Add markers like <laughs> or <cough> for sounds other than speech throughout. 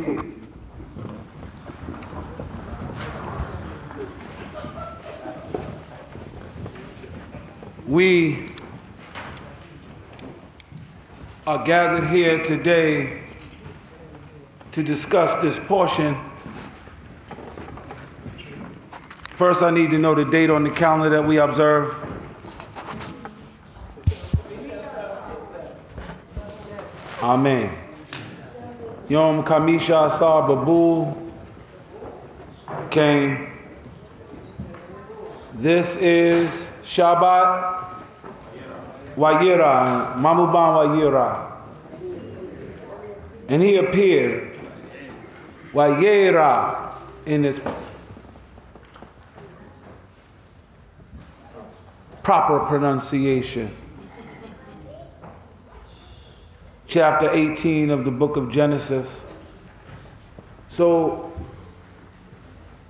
18. We are gathered here today to discuss this portion. First, I need to know the date on the calendar that we observe. Amen. Yom Kamisha Asar Babu came. This is Shabbat Wayira, Mamuban Wayira. And he appeared, Wayira, in its proper pronunciation. Chapter 18 of the book of Genesis. So,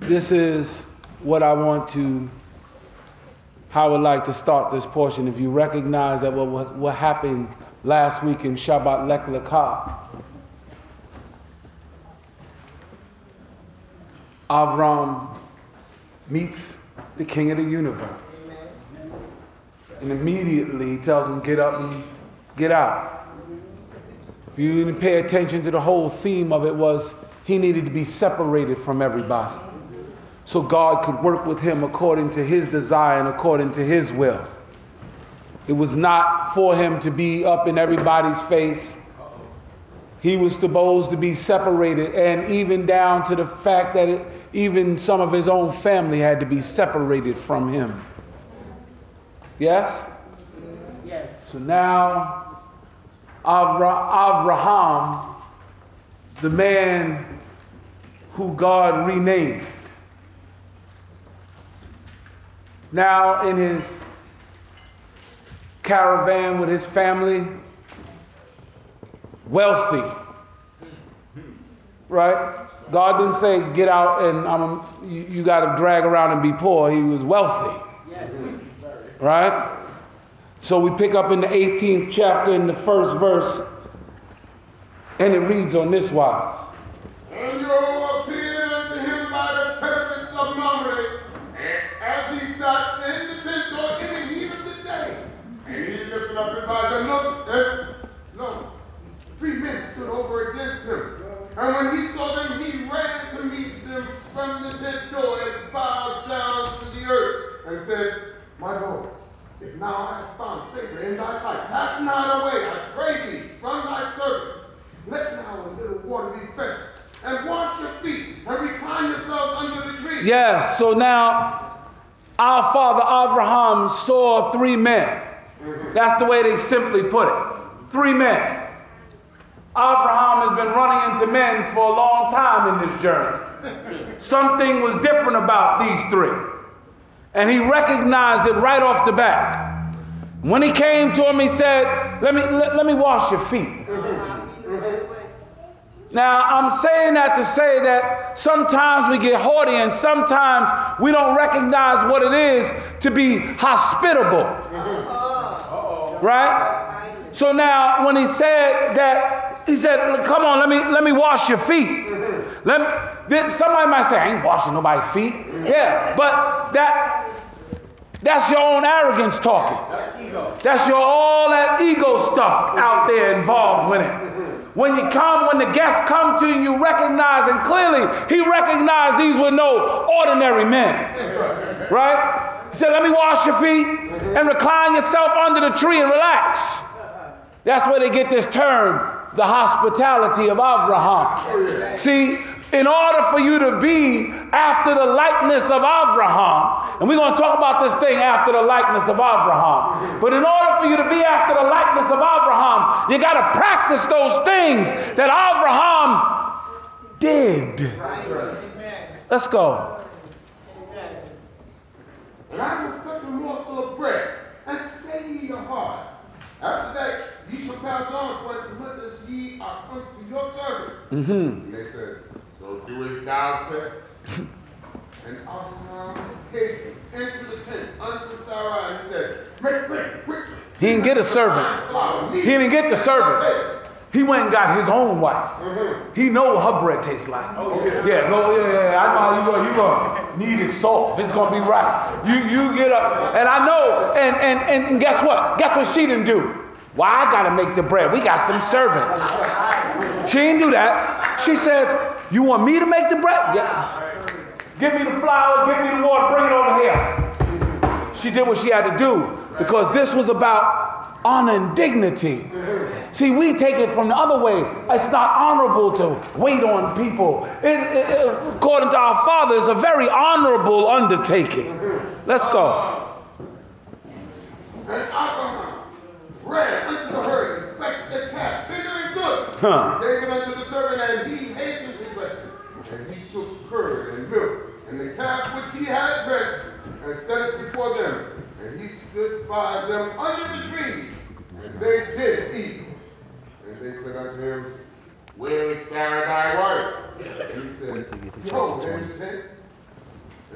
this is what I want to how I would like to start this portion. If you recognize that what, what happened last week in Shabbat Lech Lecha, Avram meets the king of the universe. And immediately tells him, Get up and get out. If you didn't pay attention to the whole theme of it was he needed to be separated from everybody so God could work with him according to his desire and according to his will. It was not for him to be up in everybody's face. He was supposed to be separated, and even down to the fact that it, even some of his own family had to be separated from him. Yes? Yes. So now, Abraham, the man who God renamed, now in his caravan with his family, wealthy. Right? God didn't say, get out and um, you, you got to drag around and be poor. He was wealthy. Yes. Right? So we pick up in the 18th chapter in the first verse, and it reads on this wise. And you appeared unto him by the purpose of Mamre, as he sat in the door in the heat of the day. And he lifted up his eyes and looked, eh, and lo, three men stood over against him. And when he saw them, he ran to meet them from the tent door and bowed down to the earth and said, My Lord, if now I have found favor in thy sight, pass not away, I pray thee, from thy servant. Let now a little water be fetched, and wash your feet, and recline yourselves under the tree. Yes, so now our father Abraham saw three men. That's the way they simply put it. Three men. Abraham has been running into men for a long time in this journey. Something was different about these three. And he recognized it right off the bat. When he came to him, he said, Let me, let, let me wash your feet. Now, I'm saying that to say that sometimes we get haughty and sometimes we don't recognize what it is to be hospitable. Right? So now, when he said that, he said, Come on, let me, let me wash your feet. Let me, then somebody might say, I ain't washing nobody's feet. Yeah, but that that's your own arrogance talking. That's your all that ego stuff out there involved with it. When you come, when the guests come to you, you recognize, and clearly he recognized these were no ordinary men. Right? He said, Let me wash your feet and recline yourself under the tree and relax. That's where they get this term, the hospitality of Abraham. See, in order for you to be after the likeness of Abraham, and we're going to talk about this thing after the likeness of Abraham, but in order for you to be after the likeness of Abraham, you got to practice those things that Abraham did. Let's go. And I fetch a morsel of bread and your heart. After that, ye shall pass on for as much as ye are come to your servant. Mm-hmm. And they said, So do as thou said. and Abraham hastened into the tent unto Sarah and said, Make ready quickly. He didn't get a servant. He didn't get the servants. He went and got his own wife. Mm-hmm. He know what her bread tastes like. Oh, yeah. Yeah, no, yeah, yeah. I know how you go. You gonna need it soft. It's gonna be right. You you get up, and I know. And and and guess what? Guess what she didn't do? Why I gotta make the bread? We got some servants. She didn't do that. She says, "You want me to make the bread? Yeah. Give me the flour. Give me the water. Bring it over here." She did what she had to do because this was about honor and dignity. See, we take it from the other way. It's not honorable to wait on people. It, it, according to our Father, it's a very honorable undertaking. Let's go. Ran unto the herd and fetched the calf, tender and good. Huh. Gave it unto the servant, and he hastened to dress it. And he took curd and milk, and the calf which he had dressed, and set it before them. And he stood by them under the trees. And they did eat. And they said unto him, Where is Sarah thy wife? And he said, Behold, in the tent.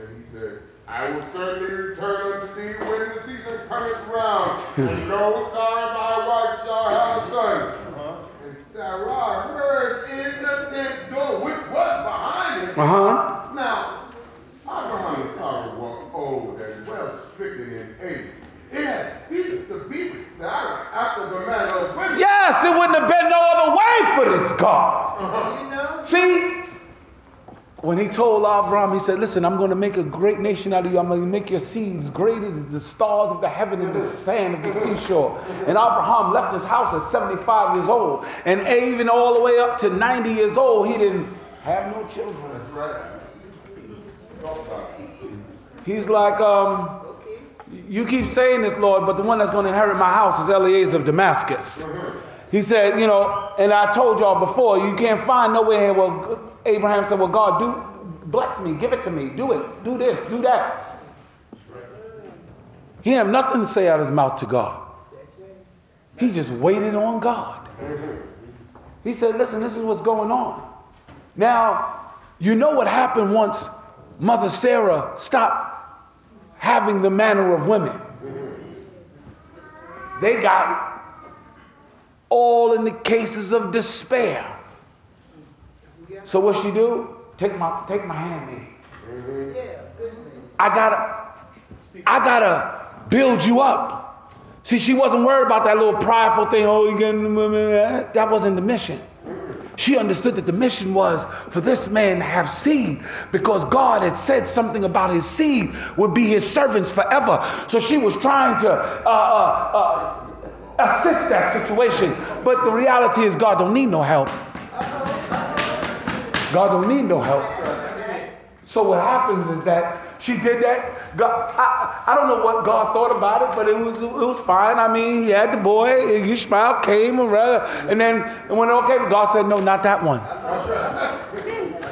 And he said, I will certainly return unto thee when the season cometh round. <laughs> and lo, Sarah thy wife shall have a son. Uh-huh. And Sarah heard in the tent door, which was behind him. Uh-huh. Now, Abraham and Sarah were old and well stricken in age. It had ceased to be with Sarah after the manner of women. Yes, it wouldn't have been no other way for this God. Uh-huh. You know? See, when he told Abraham, he said, Listen, I'm going to make a great nation out of you. I'm going to make your seeds greater as the stars of the heaven and the sand of the seashore. And Abraham left his house at 75 years old. And even all the way up to 90 years old, he didn't have no children. That's right. He's like, um, you keep saying this, Lord, but the one that's going to inherit my house is Eliezer of Damascus. He said, you know, and I told y'all before, you can't find nowhere where Abraham said, well, God, do bless me, give it to me, do it, do this, do that. He had nothing to say out of his mouth to God. He just waited on God. He said, listen, this is what's going on. Now, you know what happened once Mother Sarah stopped having the manner of women. They got all in the cases of despair. So what she do? Take my take my hand, me. I gotta I gotta build you up. See, she wasn't worried about that little prideful thing. Oh, you getting that wasn't the mission. She understood that the mission was for this man to have seed because God had said something about his seed would be his servants forever. So she was trying to uh, uh, uh, assist that situation. But the reality is, God don't need no help. God don't need no help. So what happens is that she did that. God, I, I don't know what God thought about it, but it was it was fine. I mean, he had the boy. Ishmael came and then it went okay. God said, no, not that one.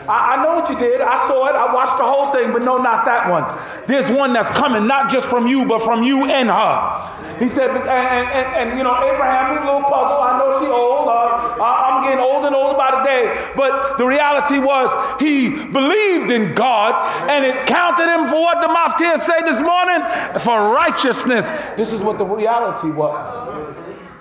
I, I know what you did. I saw it. I watched the whole thing, but no, not that one. There's one that's coming, not just from you, but from you and her. He said, and, and, and, and you know, Abraham, he's a little puzzled. I know she old. Uh, I'm getting old and old by the day. But the reality was he believed in God, and it counted him for what the Mufti said this morning for righteousness. This is what the reality was.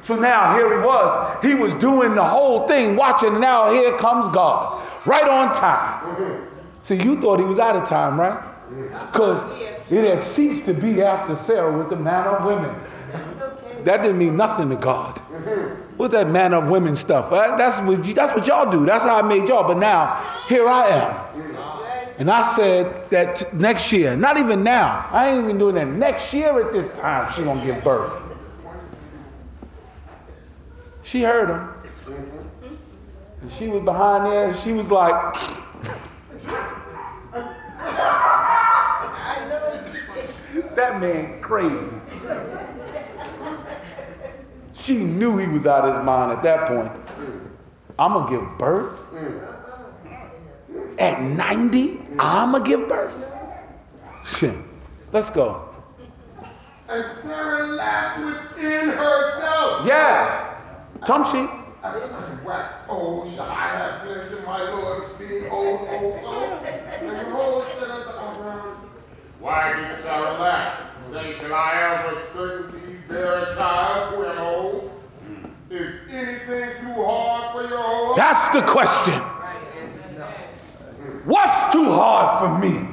So now here he was. He was doing the whole thing, watching. Now here comes God right on time. See, you thought he was out of time, right? Because it had ceased to be after Sarah with the man of women. That didn't mean nothing to God. What's that man of women stuff? Uh, that's what, that's what y'all do. That's how I made y'all. But now, here I am. And I said that next year, not even now, I ain't even doing that. Next year at this time, she gonna give birth. She heard him. And she was behind there and she was like, that man crazy. She knew he was out of his mind at that point. I'm gonna give birth? At 90, I'm gonna give birth? Let's go. And Sarah laughed within herself. Yes. Tum sheet. I am wax old, shall I have pleasure, my Lord, being old also? And behold, said unto Abraham, Why did Sarah laugh? Saying, Shall I have a certainty bear a child am old? Is anything too hard for your That's the question. What's too hard for me?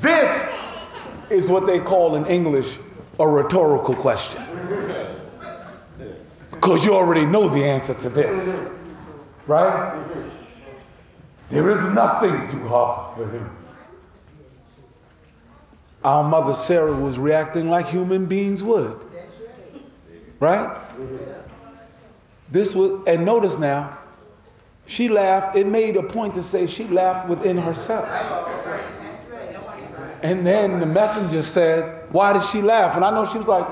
This is what they call in English a rhetorical question. Because you already know the answer to this, right? There is nothing too hard for him. Our mother Sarah was reacting like human beings would. Right? This was, and notice now, she laughed. It made a point to say she laughed within herself. And then the messenger said, Why did she laugh? And I know she was like,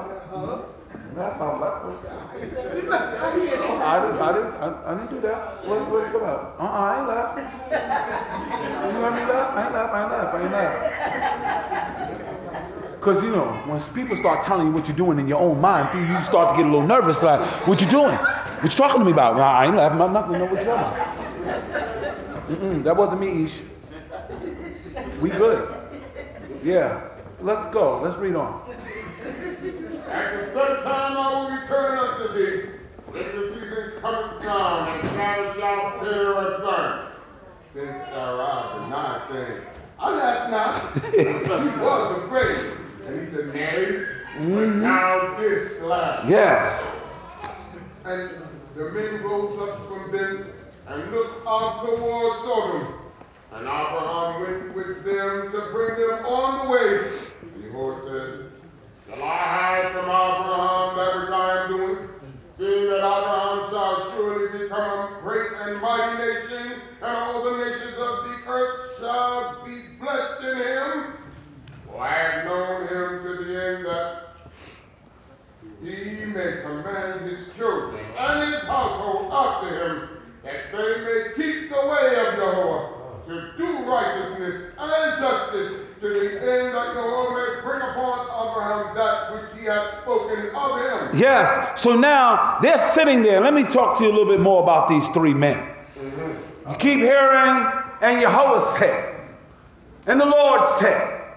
Laugh out loud. I didn't, I didn't, I, didn't do that. What's, what's it about? Uh-uh, I ain't laugh. You heard me laugh? I ain't laugh, I ain't laugh, I ain't laugh. Because, you know, when people start telling you what you're doing in your own mind, you start to get a little nervous, like, what you doing? What you talking to me about? Nah, I ain't laughing about nothing. know what you're talking about. Mm-mm, that wasn't me, Ish. We good. Yeah. Let's go. Let's read on. At the set time I will return unto thee, when the season cometh down, and thou shalt bear a son. Then Sarah denied, saying, I laughed not. he was afraid. And he said, Nay, mm-hmm. but now this laugh. Yes. And the men rose up from thence and looked out toward Sodom. And Abraham went with them to bring them on the way. And said, Shall I hide from Abraham that which I am doing? Seeing that Abraham shall surely become a great and mighty nation, and all the nations of the earth shall be blessed in him. For I have known him to the end that he may command his children and his household after him, that they may keep the way of Jehovah, to do righteousness and justice, to the end that Jehovah may bring upon Abraham that which he has spoken of him. Yes. So now they're sitting there. Let me talk to you a little bit more about these three men. Mm-hmm. You keep hearing, and Jehovah said, and the Lord said,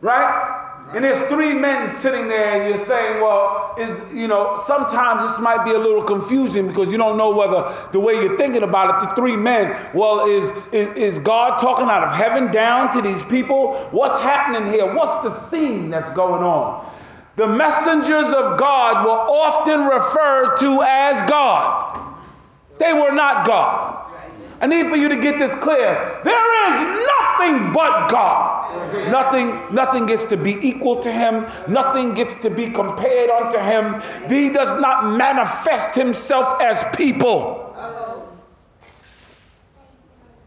right? And there's three men sitting there, and you're saying, well, is, you know, sometimes this might be a little confusing because you don't know whether the way you're thinking about it, the three men, well, is, is, is God talking out of heaven down to these people? What's happening here? What's the scene that's going on? The messengers of God were often referred to as God. They were not God. I need for you to get this clear. There is nothing but God. Nothing, nothing gets to be equal to him. Nothing gets to be compared unto him. He does not manifest himself as people.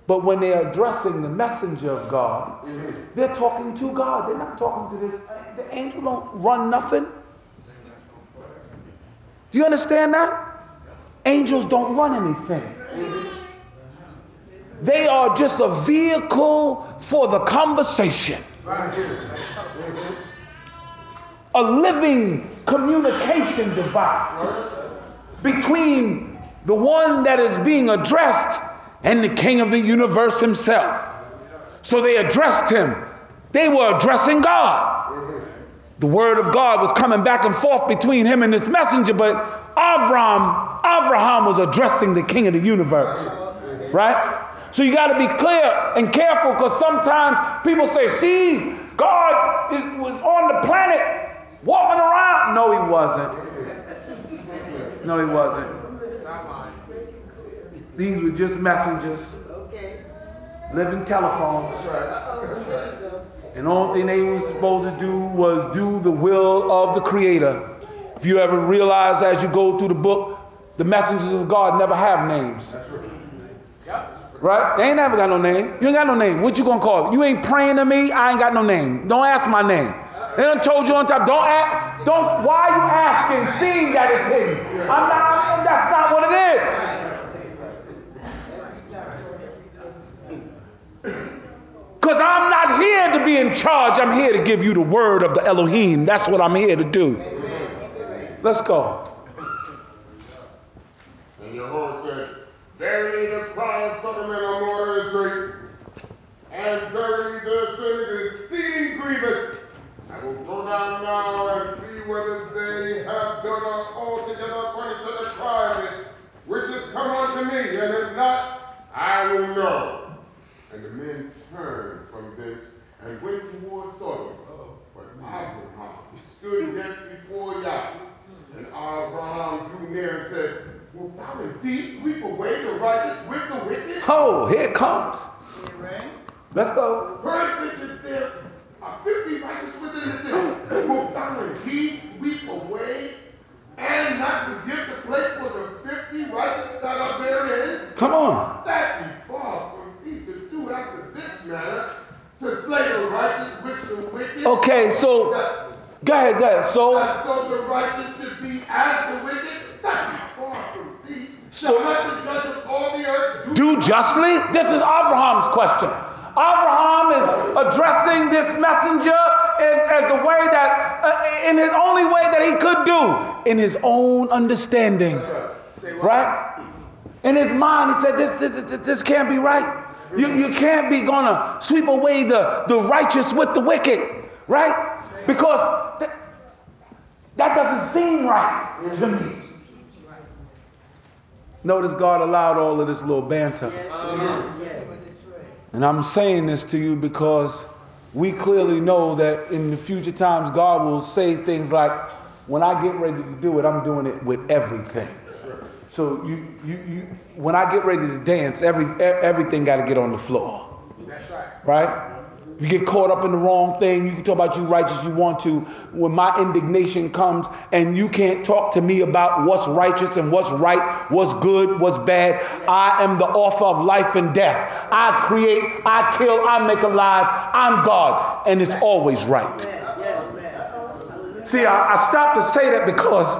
But when they're addressing the messenger of God, they're talking to God. They're not talking to this. The angel don't run nothing. Do you understand that? Angels don't run anything. They are just a vehicle for the conversation. A living communication device between the one that is being addressed and the king of the universe himself. So they addressed him. They were addressing God. The word of God was coming back and forth between him and this messenger, but Abraham, Abraham was addressing the king of the universe. Right? So you got to be clear and careful because sometimes people say, see, God is, was on the planet walking around. No, he wasn't. No, he wasn't. These were just messengers, living telephones. And the only thing they were supposed to do was do the will of the Creator. If you ever realize as you go through the book, the messengers of God never have names. Right? They ain't never got no name. You ain't got no name. What you gonna call it? You ain't praying to me, I ain't got no name. Don't ask my name. They done told you on top, don't ask, don't, why are you asking, seeing that it's hidden? I'm not, that's not what it is. Because I'm not here to be in charge. I'm here to give you the word of the Elohim. That's what I'm here to do. Let's go. And Jehovah said, Verily the cry of Sodom and Gomorrah is great, and verily their sin is exceeding grievous. I will go down now and see whether they have done altogether according to the requirement which has come unto me, and if not, I will know. And the men turned from thence and went toward Sodom. But Abraham stood yet before Yahweh. And Abraham drew near and said, Wilt thou indeed sweep away the righteous with the wicked? Oh, here it comes. Let's go. Perfect is there are fifty righteous within the city. Wilt thou indeed sweep away and not forgive the place for the fifty righteous that are therein? Come on. That be far from thee to do after this manner, to slay the righteous with the wicked. Okay, so That, go ahead, go ahead. So that so the righteous should be as the wicked. That be far from thee. So- Shall not the judge of all the earth do justly? This is Abraham's question. Abraham is addressing this messenger as, as the way that, uh, in the only way that he could do, in his own understanding. Right? In his mind, he said, This, this, this- can't be right. You, you can't be gonna sweep away the, the righteous with the wicked, right? Because th- that doesn't seem right to me. Notice God allowed all of this little banter. And I'm saying this to you because we clearly know that in the future times, God will say things like, when I get ready to do it, I'm doing it with everything. So you, you, you, when I get ready to dance, every, everything got to get on the floor. That's right. Right? You get caught up in the wrong thing, you can talk about you righteous you want to. When my indignation comes and you can't talk to me about what's righteous and what's right, what's good, what's bad, I am the author of life and death. I create, I kill, I make alive. I'm God, and it's always right. See, I, I stopped to say that because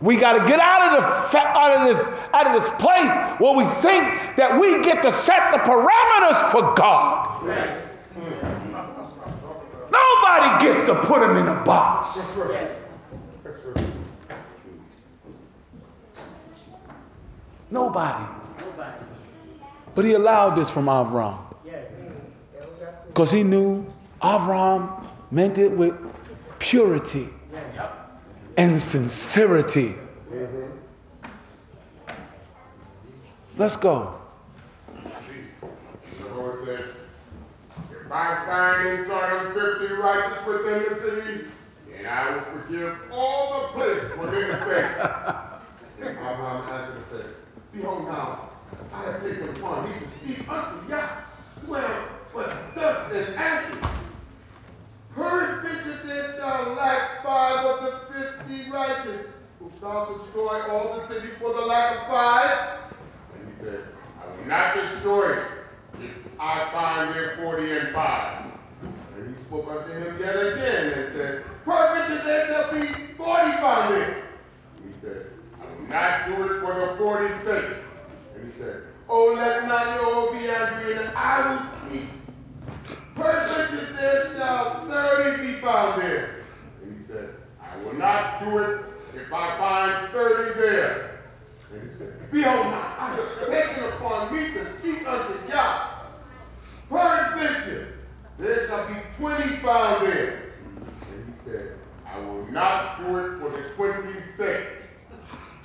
we got to get out of the out of this out of this place where we think that we get to set the parameters for God. Nobody gets to put him in a box. That's right. That's. Nobody. But he allowed this from Avram. Because he knew Avram meant it with purity and sincerity. Mm-hmm. Let's go. The Lord said, If I find Sodom fifty righteous within the city, then I will forgive all the plagues within the city. And Abraham answered and said, Behold now, I have taken upon me to speak unto Yah. Well, but thus in answer, Peradventure there shall lack five of the fifty righteous. Wilt thou destroy all the city for the lack of five? And he said, I will not destroy it I find there forty and five. And he spoke unto him yet again and said, Peradventure there shall be forty found there. And he said, I will not do it for the forty's sake. And he said, Oh, let not your be angry, and I will speak. Peradventure there shall thirty be found there. And he said, I will not do it if I find thirty there. And he said, Behold, now I have taken upon me to speak unto Yah. Peradventure there shall be twenty found there. And he said, I will not do it for the twenty's sake.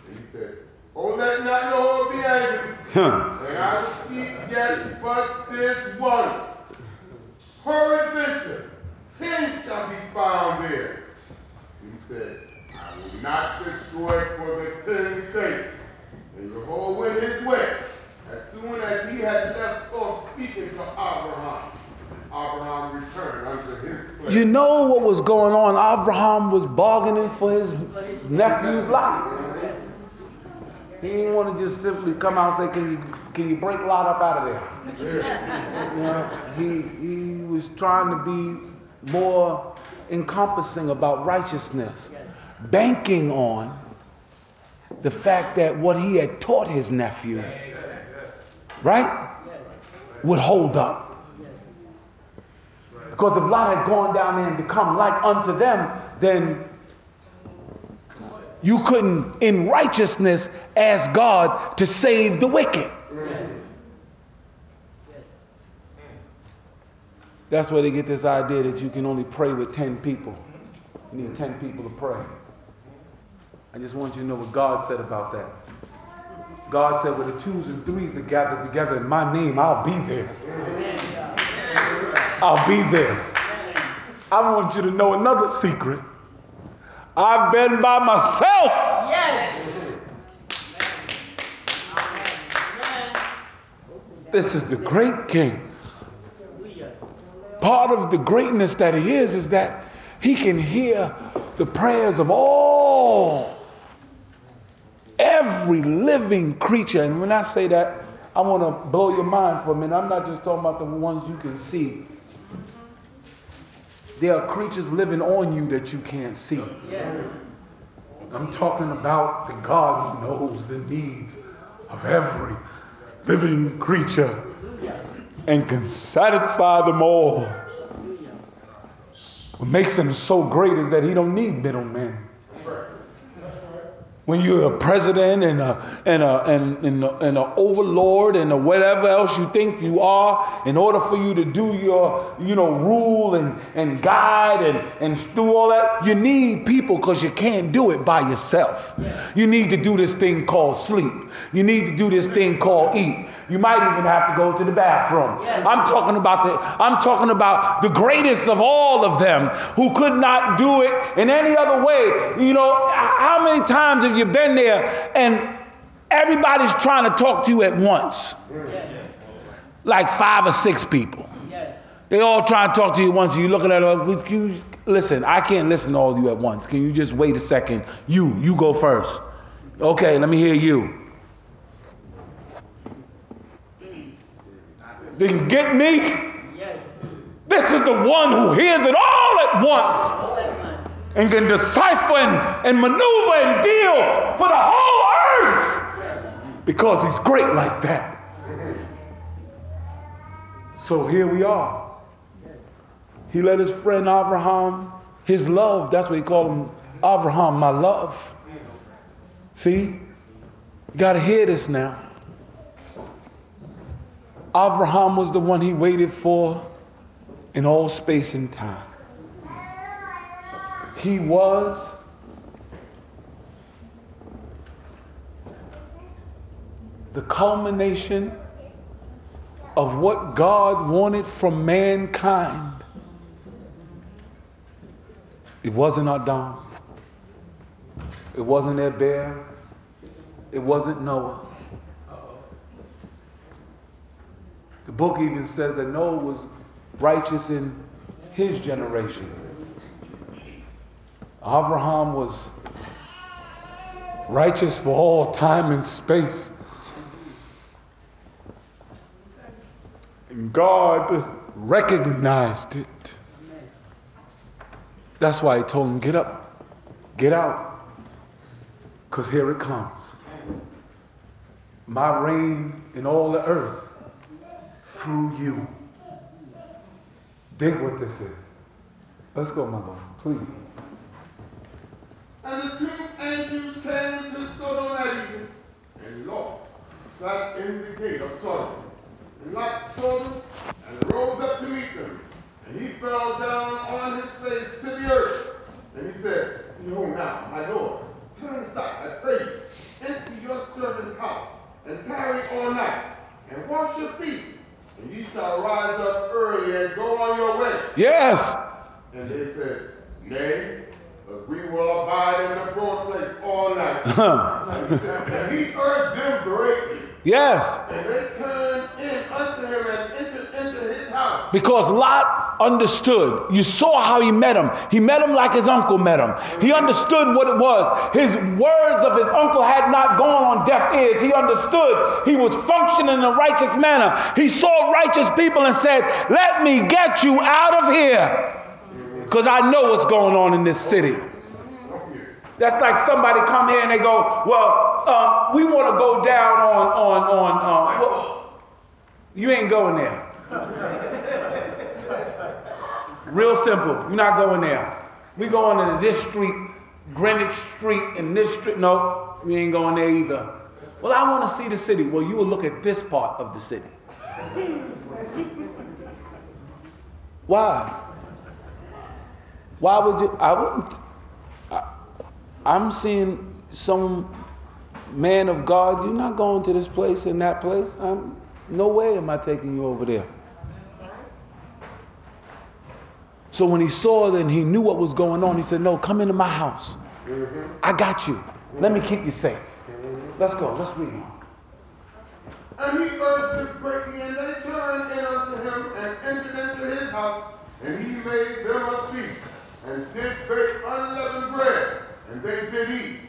And he said, Oh, let not your be angry, and I will speak yet but this once. Peradventure, ten shall be found there. And he said, I will not destroy it for the ten's sake. And Jehovah went his way. As soon as he had left off speaking to Abraham, Abraham returned unto his place. You know what was going on? Abraham was bargaining for his nephew's life. He didn't want to just simply come out and say, "Can you can you break Lot up out of there?" You know, he he was trying to be more encompassing about righteousness, banking on the fact that what he had taught his nephew, right, would hold up. Because if Lot had gone down there and become like unto them, then you couldn't, in righteousness, ask God to save the wicked. That's where they get this idea that you can only pray with 10 people. You need 10 people to pray. I just want you to know what God said about that. God said, with the twos and threes are gathered together in my name, I'll be there. I'll be there. I want you to know another secret. I've been by myself. Yes. This is the great king. Part of the greatness that he is is that he can hear the prayers of all, every living creature. And when I say that, I want to blow your mind for a minute. I'm not just talking about the ones you can see. There are creatures living on you that you can't see. I'm talking about the God who knows the needs of every living creature and can satisfy them all. What makes him so great is that he don't need middlemen when you're a president and a, and a, and, and, a, and a overlord and a whatever else you think you are, in order for you to do your, you know, rule and, and guide and, and do all that, you need people because you can't do it by yourself. You need to do this thing called sleep. You need to do this thing called eat. You might even have to go to the bathroom. I'm talking about the I'm talking about the greatest of all of them who could not do it in any other way. You know, how many times have you been there and everybody's trying to talk to you at once? Like five or six people. They all try to talk to you at once. you're looking at them, you, listen, I can't listen to all of you at once. Can you just wait a second? You, you go first. Okay, let me hear you. Do you get me? Yes. This is the one who hears it all at once and can decipher and, and maneuver and deal for the whole earth because he's great like that. So here we are. He let his friend Abraham, his love, that's what he called him, Abraham, my love. See? You got to hear this now. Abraham was the one he waited for in all space and time. He was the culmination of what God wanted from mankind. It wasn't Adam. It wasn't Abel. It wasn't Noah. The book even says that Noah was righteous in his generation. Abraham was righteous for all time and space. And God recognized it. That's why he told him, Get up, get out, because here it comes. My reign in all the earth through you. Dig what this is. Let's go, my Lord, please. And the two angels came to Sodom and Lot sat in the gate of Sodom. And Lot saw them and rose up to meet them. And he fell down on his face to the earth. And he said, Behold now, my lords, turn aside, I pray you, into your servant's house, and tarry all night, and wash your feet, and ye shall rise up early and go on your way. Yes. And they said, Nay, but we will abide in the broad place all night. <laughs> Uh-huh. and he urged them greatly. Yes. And they turned in unto him and entered into his house. Because Lot understood. You saw how he met him. He met him like his uncle met him. He understood what it was. His words of his uncle had not gone on deaf ears. He understood he was functioning in a righteous manner. He saw righteous people and said, Let me get you out of here. Because I know what's going on in this city. That's like somebody come here and they go, well, um, we want to go down on on on. Um, well, you ain't going there. Real simple. You're not going there. We going into this street, Greenwich Street, and this street. No, we ain't going there either. Well, I want to see the city. Well, you will look at this part of the city. <laughs> Why? Why would you? I wouldn't. I, I'm seeing some man of God, you're not going to this place and that place. I'm, no way am I taking you over there. So when he saw it and he knew what was going on, he said, No, come into my house. I got you. Let me keep you safe. Let's go. Let's read. And he urged them greatly, and they turned in unto him and entered into his house, and he made them a feast, and did bake unleavened bread, and they did eat.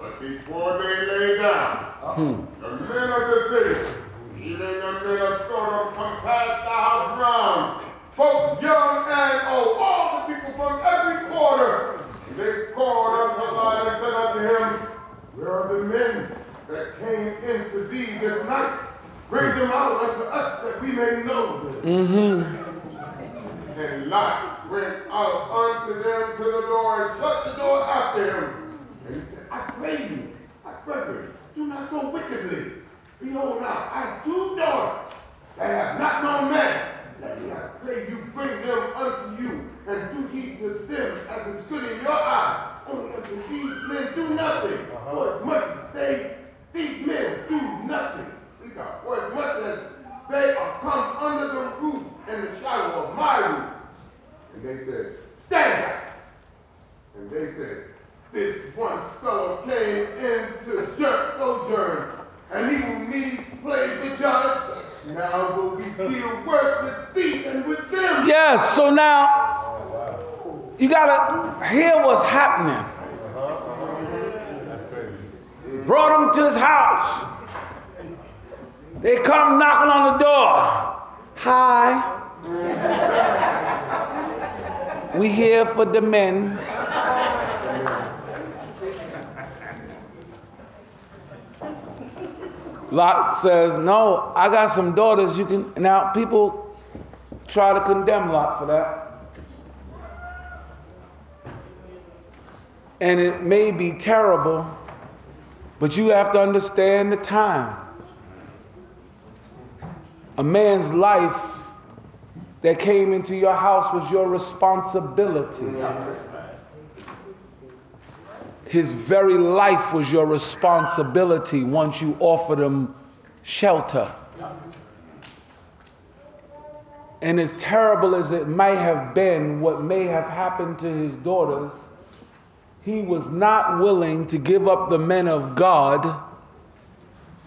But before they lay down, hmm. the men of the city, even the men of Sodom, compassed the house round, both young and old, all the people from every quarter. And they called unto Lot and said unto him, Where are the men that came into thee this night? Bring them out unto us that we may know them. Mm-hmm. And Lot went out unto them to the door and shut the door after him. And he said, I pray you, my brethren, do not so wickedly. Behold now, I have two daughters that have not known man. I pray you, bring them unto you, and do ye to them as is good in your eyes. Only unto these men do nothing, uh-huh. for as much as they, these men do nothing. For as much as they are come under the roof and the shadow of my roof. And they said, Stand back. And they said, This one fellow came in to into sojourn, and he will needs play the judge now will we deal worse with thee than with them. Yes, so now you gotta hear what's happening. Brought him to his house. They come knocking on the door. Hi. we here for the Lot says, No, I got some daughters. You can. Now, people try to condemn Lot for that. And it may be terrible, but you have to understand the time. A man's life that came into your house was your responsibility. His very life was your responsibility once you offered him shelter. And as terrible as it may have been, what may have happened to his daughters, he was not willing to give up the men of God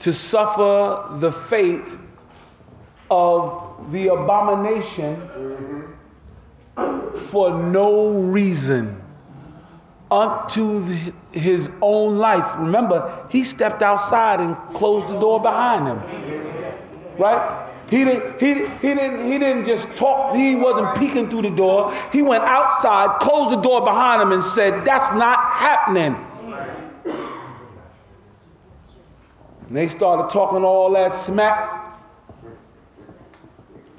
to suffer the fate of the abomination mm-hmm. for no reason unto his own life. Remember, he stepped outside and closed the door behind him. Right? He didn't, he, he, didn't, he didn't just talk, he wasn't peeking through the door. He went outside, closed the door behind him, and said, That's not happening. And they started talking all that smack.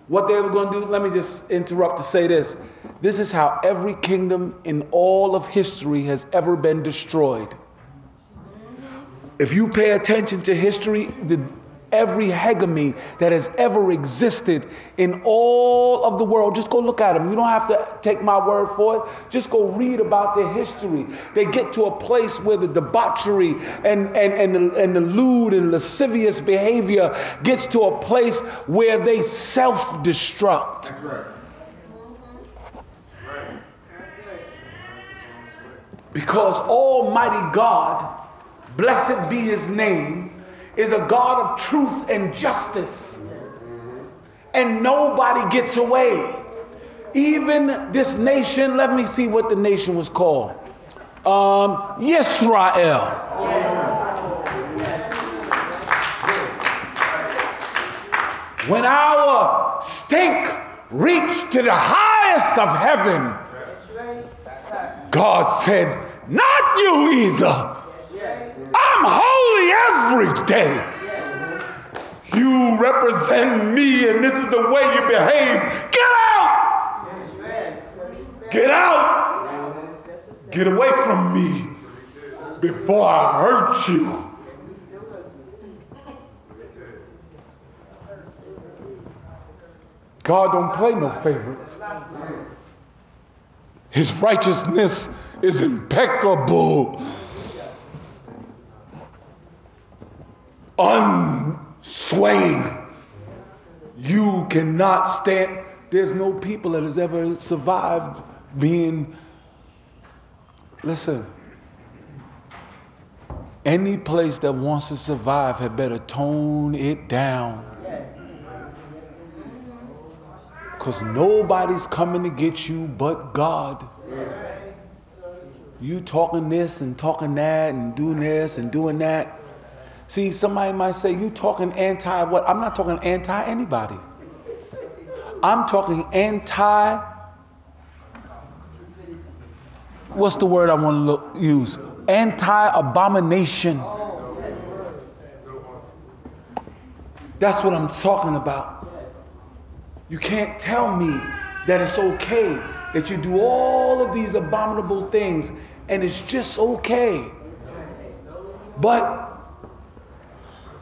What they were going to do, let me just interrupt to say this. This is how every kingdom in all of history has ever been destroyed. If you pay attention to history, the, every hegemony that has ever existed in all of the world. Just go look at them. You don't have to take my word for it. Just go read about their history. They get to a place where the debauchery and, and, and, the, and the lewd and lascivious behavior gets to a place where they self destruct. Because Almighty God, blessed be his name, is a God of truth and justice. And nobody gets away. Even this nation, let me see what the nation was called. Um, Israel. When our stink reached to the highest of heaven, God said, Not you either. I'm holy every day. You represent me, and this is the way you behave. Get out! Get out! Get away from me before I hurt you. God don't play no favorites. His righteousness is impeccable, unswaying. You cannot stand. There's no people that has ever survived being. Listen. Any place that wants to survive had better tone it down. Because nobody's coming to get you but God. You talking this and talking that and doing this and doing that. See, somebody might say, You talking anti what? I'm not talking anti anybody. I'm talking anti. What's the word I want to look, use? Anti abomination. That's what I'm talking about. You can't tell me that it's okay that you do all of these abominable things and it's just okay. But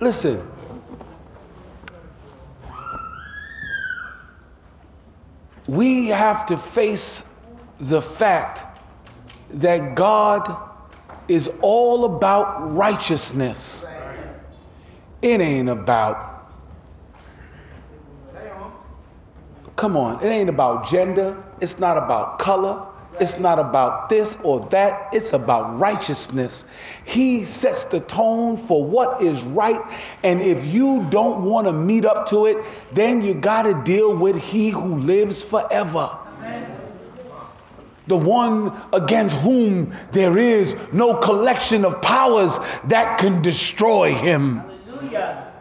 listen, we have to face the fact that God is all about righteousness. It ain't about Come on, it ain't about gender, it's not about color, it's not about this or that, it's about righteousness. He sets the tone for what is right, and if you don't want to meet up to it, then you got to deal with He who lives forever. The one against whom there is no collection of powers that can destroy him. Hallelujah.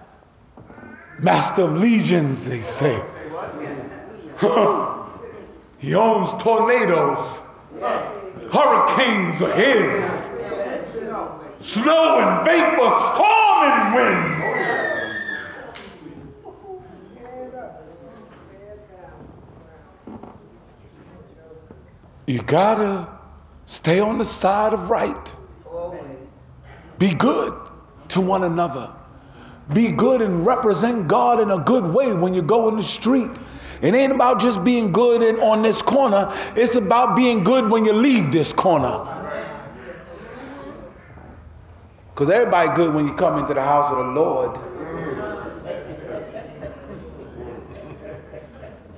Master of legions, they say. <laughs> he owns tornadoes. Hurricanes are his. Snow and vapor, storm and wind. You gotta stay on the side of right. Be good to one another. Be good and represent God in a good way when you go in the street. It ain't about just being good in, on this corner, it's about being good when you leave this corner. Because everybody good when you come into the house of the Lord.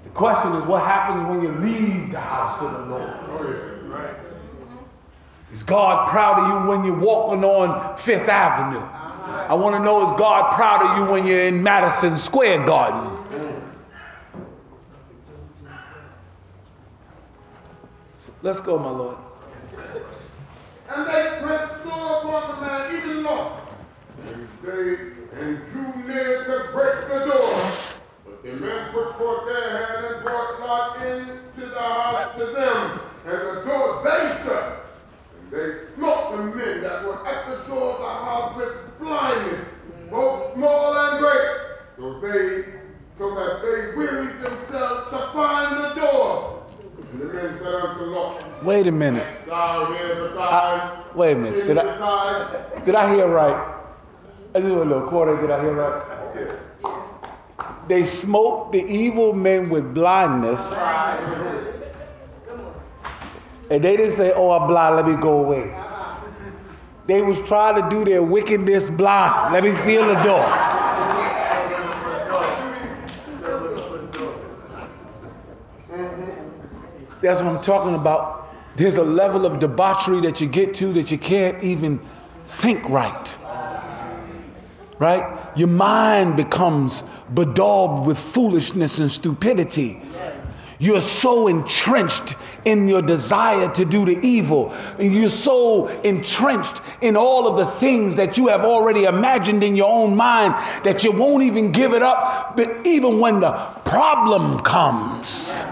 The question is what happens when you leave the house of the Lord? Is God proud of you when you're walking on Fifth Avenue? I want to know is God proud of you when you're in Madison Square Garden? Let's go, my Lord. And they pressed sore upon the man, even more. And they and drew near to break the door. But the men put forth their hand and brought Lot into the house to them, and the door they shut. And they smote the men that were at the door of the house with blindness, both small and great. So they so that they wearied themselves to find the door. Wait a minute. I, wait a minute. Did I, did I hear right? I just want a little quarter. Did I hear right? They smote the evil men with blindness. And they didn't say, oh, I'm blind, let me go away. They was trying to do their wickedness blind. Let me feel the door. That's what I'm talking about. There's a level of debauchery that you get to that you can't even think right. Right? Your mind becomes bedaubed with foolishness and stupidity. You're so entrenched in your desire to do the evil. And you're so entrenched in all of the things that you have already imagined in your own mind that you won't even give it up, but even when the problem comes.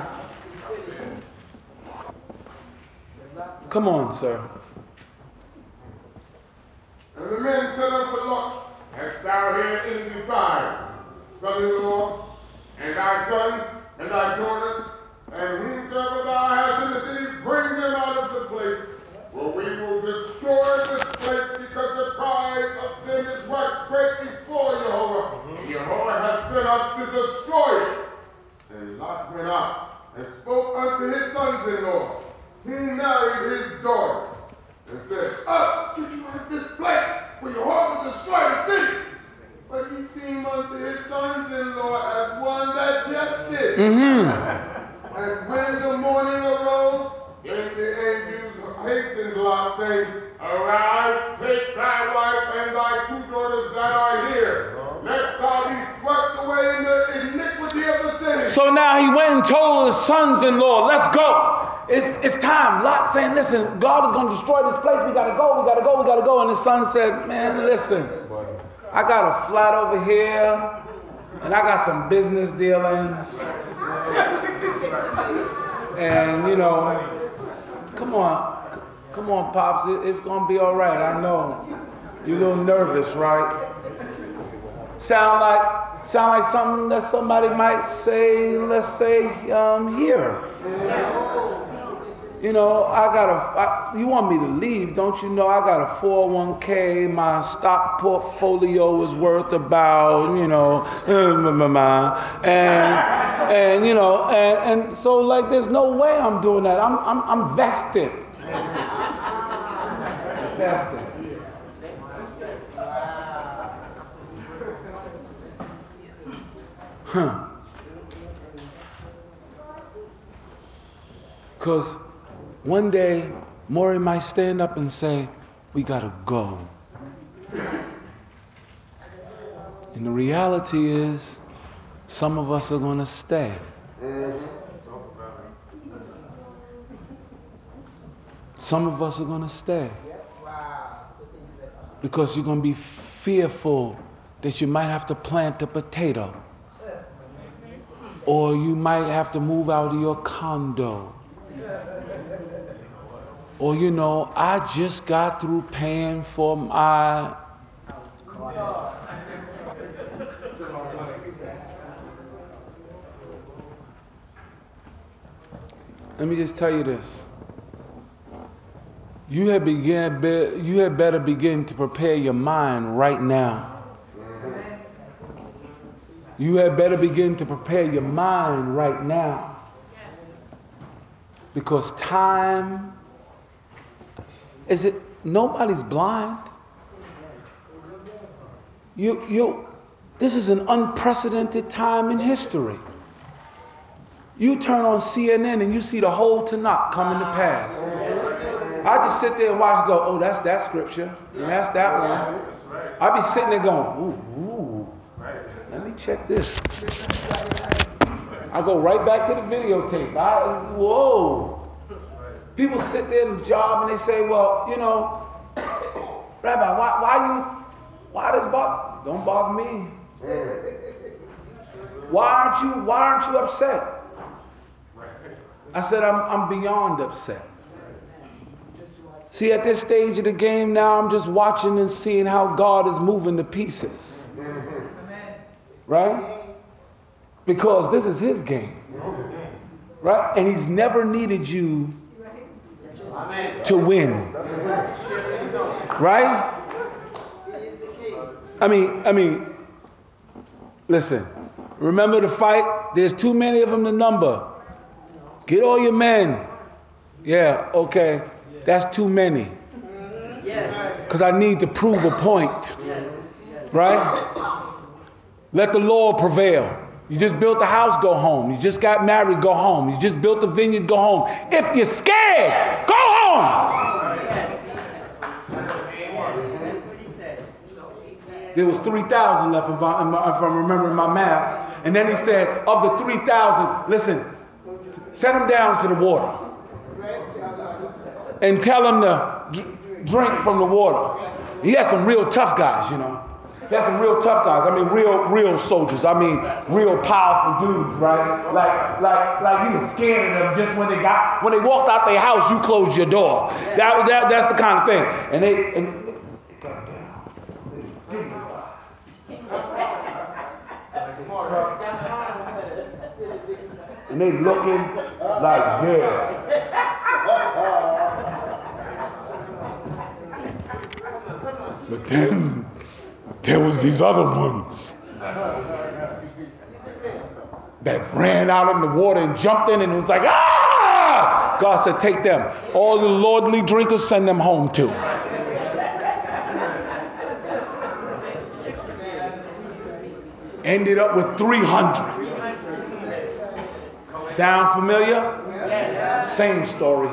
Come on, sir. And the men said unto Lot, Hast thou here any desires, son-in-law, and thy sons, and thy daughters, and whomsoever thou hast in the city, bring them out of the place, for we will destroy this place, because the pride of them is right great before Jehovah. And Jehovah hath sent us to destroy it. And Lot went out and spoke unto his sons-in-law, he married his daughter and said, Up, get you out of this place, for your heart will destroy the city. But he seemed unto his sons-in-law as one that jested. Mm-hmm. And when the morning arose, then the angels hastened Lot, saying, Arise, take thy wife and thy two daughters that are here, lest thou be swept away in the iniquity of the city. So now he went and told his sons-in-law, let's go. It's, it's time. Lot saying, listen, God is going to destroy this place. We got to go, we got to go, we got to go. And his son said, man, listen, I got a flat over here, and I got some business dealings. And, you know, come on, come on, Pops, it's going to be all right. I know. You're a little nervous, right? Sound like, sound like something that somebody might say, let's say, um, here. You know, I got a, I, you want me to leave, don't you know? I got a 401k, my stock portfolio is worth about, you know, <laughs> and, and you know, and, and so like there's no way I'm doing that. I'm, I'm, I'm vested. vested. <laughs> Huh. Because one day, Maury might stand up and say, We gotta go. And the reality is, some of us are gonna stay. Some of us are gonna stay. Because you're gonna be fearful that you might have to plant a potato. Or you might have to move out of your condo or, you know, I just got through paying for my. Let me just tell you this. You had, began, you had better begin to prepare your mind right now. You had better begin to prepare your mind right now. Because time is it nobody's blind? You, you, this is an unprecedented time in history. You turn on CNN and you see the whole Tanakh coming to pass. I just sit there and watch go, oh, that's that scripture, and that's that one. I be sitting there going, ooh, ooh, let me check this. I go right back to the videotape. I, whoa. People sit there in the job and they say, well, you know, <coughs> Rabbi, why, why you, why does bother, don't bother me. Why aren't you, why aren't you upset? I said, I'm, I'm beyond upset. See, at this stage of the game now, I'm just watching and seeing how God is moving the pieces. Right? Because this is his game. Right? And he's never needed you to win. Right? I mean, I mean, listen. Remember the fight? There's too many of them to number. Get all your men. Yeah, okay. That's too many. Because I need to prove a point. Right? Let the Lord prevail. You just built a house, go home. You just got married, go home. You just built a vineyard, go home. If you're scared, go home. There was 3,000 left if, I, if I'm remembering my math. And then he said, of the 3,000, listen, send them down to the water and tell them to drink from the water. He had some real tough guys, you know. That's some real tough guys. I mean, real, real soldiers. I mean, real powerful dudes, right? Like, like, like you were scared of them just when they got, when they walked out their house, you closed your door. That, that, that's the kind of thing. And they, and and they looking like, yeah. But then there was these other ones that ran out in the water and jumped in and was like, ah! God said, Take them. All the lordly drinkers, send them home too. Ended up with 300. Sound familiar? Same story.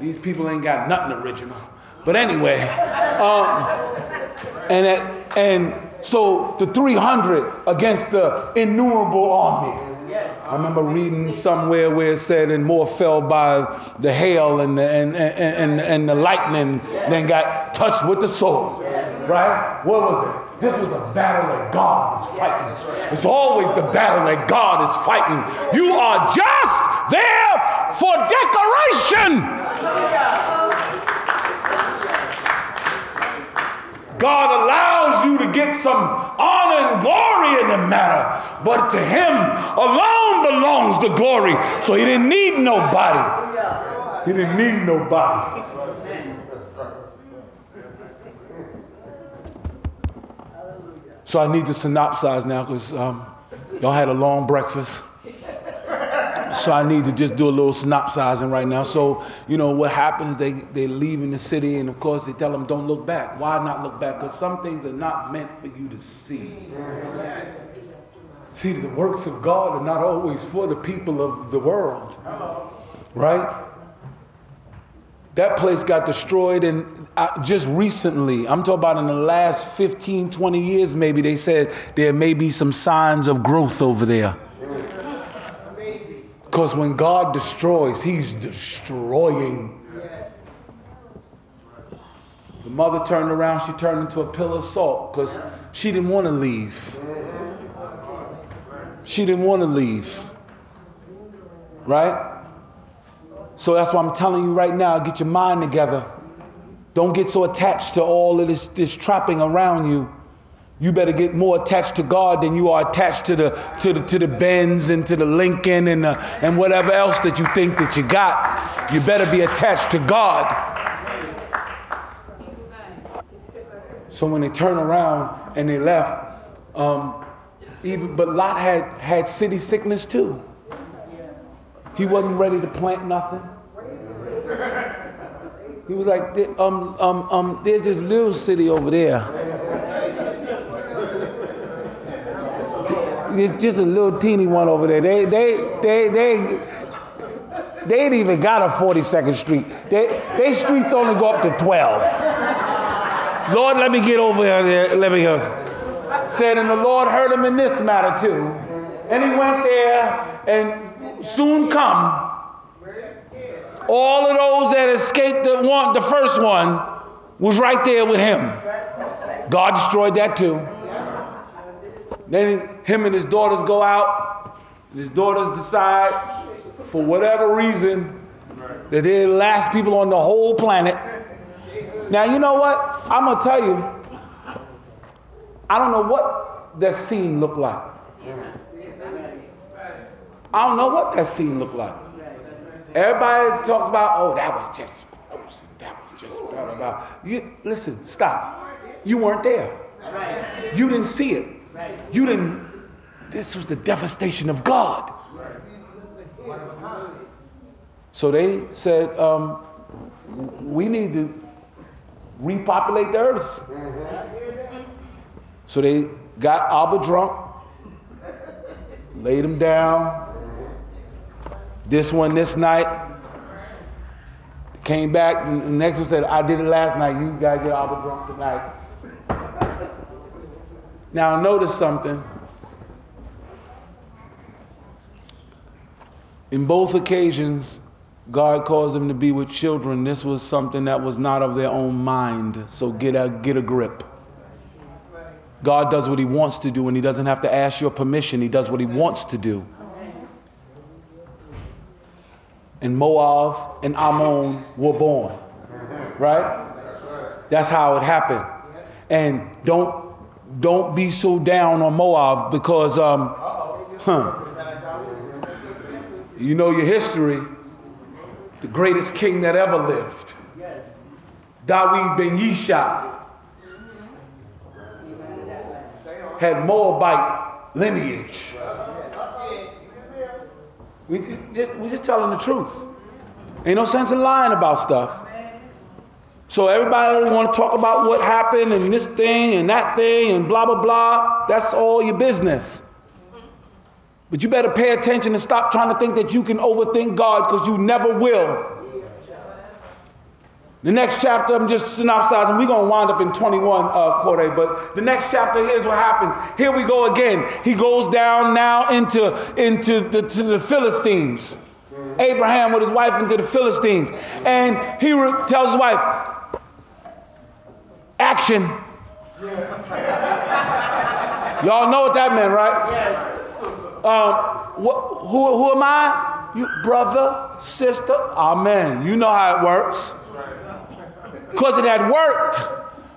These people ain't got nothing original. But anyway, um, and, at, and so the 300 against the innumerable army. I remember reading somewhere where it said, and more fell by the hail and the, and, and, and, and the lightning than got touched with the sword. Right? What was it? This was a battle that God was fighting. It's always the battle that God is fighting. You are just there for decoration. God allows you to get some honor and glory in the matter, but to Him alone belongs the glory. So He didn't need nobody. He didn't need nobody. So I need to synopsize now because um, y'all had a long breakfast. So I need to just do a little synopsizing right now. So, you know, what happens, they, they leave in the city, and of course they tell them, don't look back. Why not look back? Because some things are not meant for you to see. See, the works of God are not always for the people of the world. Right? That place got destroyed, and uh, just recently, I'm talking about in the last 15, 20 years, maybe, they said there may be some signs of growth over there. Because when God destroys, He's destroying. The mother turned around, she turned into a pillar of salt because she didn't want to leave. She didn't want to leave. Right? So that's why I'm telling you right now get your mind together. Don't get so attached to all of this, this trapping around you. You better get more attached to God than you are attached to the to the to the Benz and to the Lincoln and the, and whatever else that you think that you got. You better be attached to God. So when they turn around and they left, um, even but Lot had had city sickness too. He wasn't ready to plant nothing. He was like, um, um, um, there's this little city over there. It's just a little teeny one over there. They, they, they, they, they ain't even got a 42nd Street. They, they streets only go up to 12. Lord, let me get over there. Let me go. Said, and the Lord heard him in this matter too. And he went there, and soon come, all of those that escaped the one, the first one, was right there with him. God destroyed that too. Then him and his daughters go out. his daughters decide, for whatever reason, that they're the last people on the whole planet. Now, you know what? I'm going to tell you, I don't know what that scene looked like. I don't know what that scene looked like. Everybody talks about, oh, that was just gross. That was just blah, blah, blah. You, listen, stop. You weren't there. You didn't see it. You didn't, this was the devastation of God. So they said, um, we need to repopulate the earth. So they got Abba drunk, laid him down. This one this night. Came back, the next one said, I did it last night. You gotta get Abba drunk tonight. Now notice something. In both occasions, God caused them to be with children. This was something that was not of their own mind. So get a, get a grip. God does what he wants to do and he doesn't have to ask your permission. He does what he wants to do. And Moab and Ammon were born. Right? That's how it happened. And don't don't be so down on Moab because um, huh, you know your history. The greatest king that ever lived. Yes. Dawid ben Yishai had Moabite lineage. We just, we just telling the truth. Ain't no sense in lying about stuff. So everybody want to talk about what happened and this thing and that thing and blah blah blah. That's all your business. But you better pay attention and stop trying to think that you can overthink God because you never will. The next chapter, I'm just synopsizing. We're going to wind up in 21, uh, Corday, but the next chapter, here's what happens. Here we go again. He goes down now into, into the, to the Philistines. Abraham with his wife into the Philistines. And he re- tells his wife, action. Y'all know what that meant, right? Um, wh- who, who am I? You brother, sister. Amen. You know how it works because it had worked.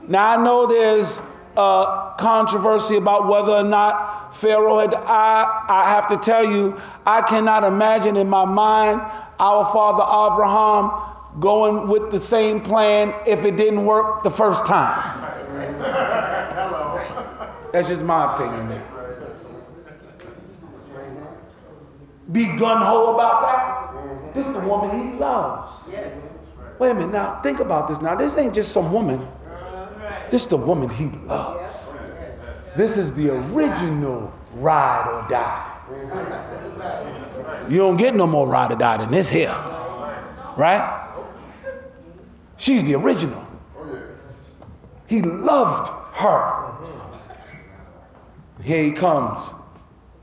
Now I know there's uh, controversy about whether or not Pharaoh had. I, I have to tell you, I cannot imagine in my mind our father Abraham going with the same plan if it didn't work the first time. That's just my opinion. Be gun ho about that. This is the woman he loves. Wait a minute now, think about this now. This ain't just some woman. This is the woman he loves. This is the original ride or die. You don't get no more ride or die than this here. Right? She's the original. He loved her. Here he comes.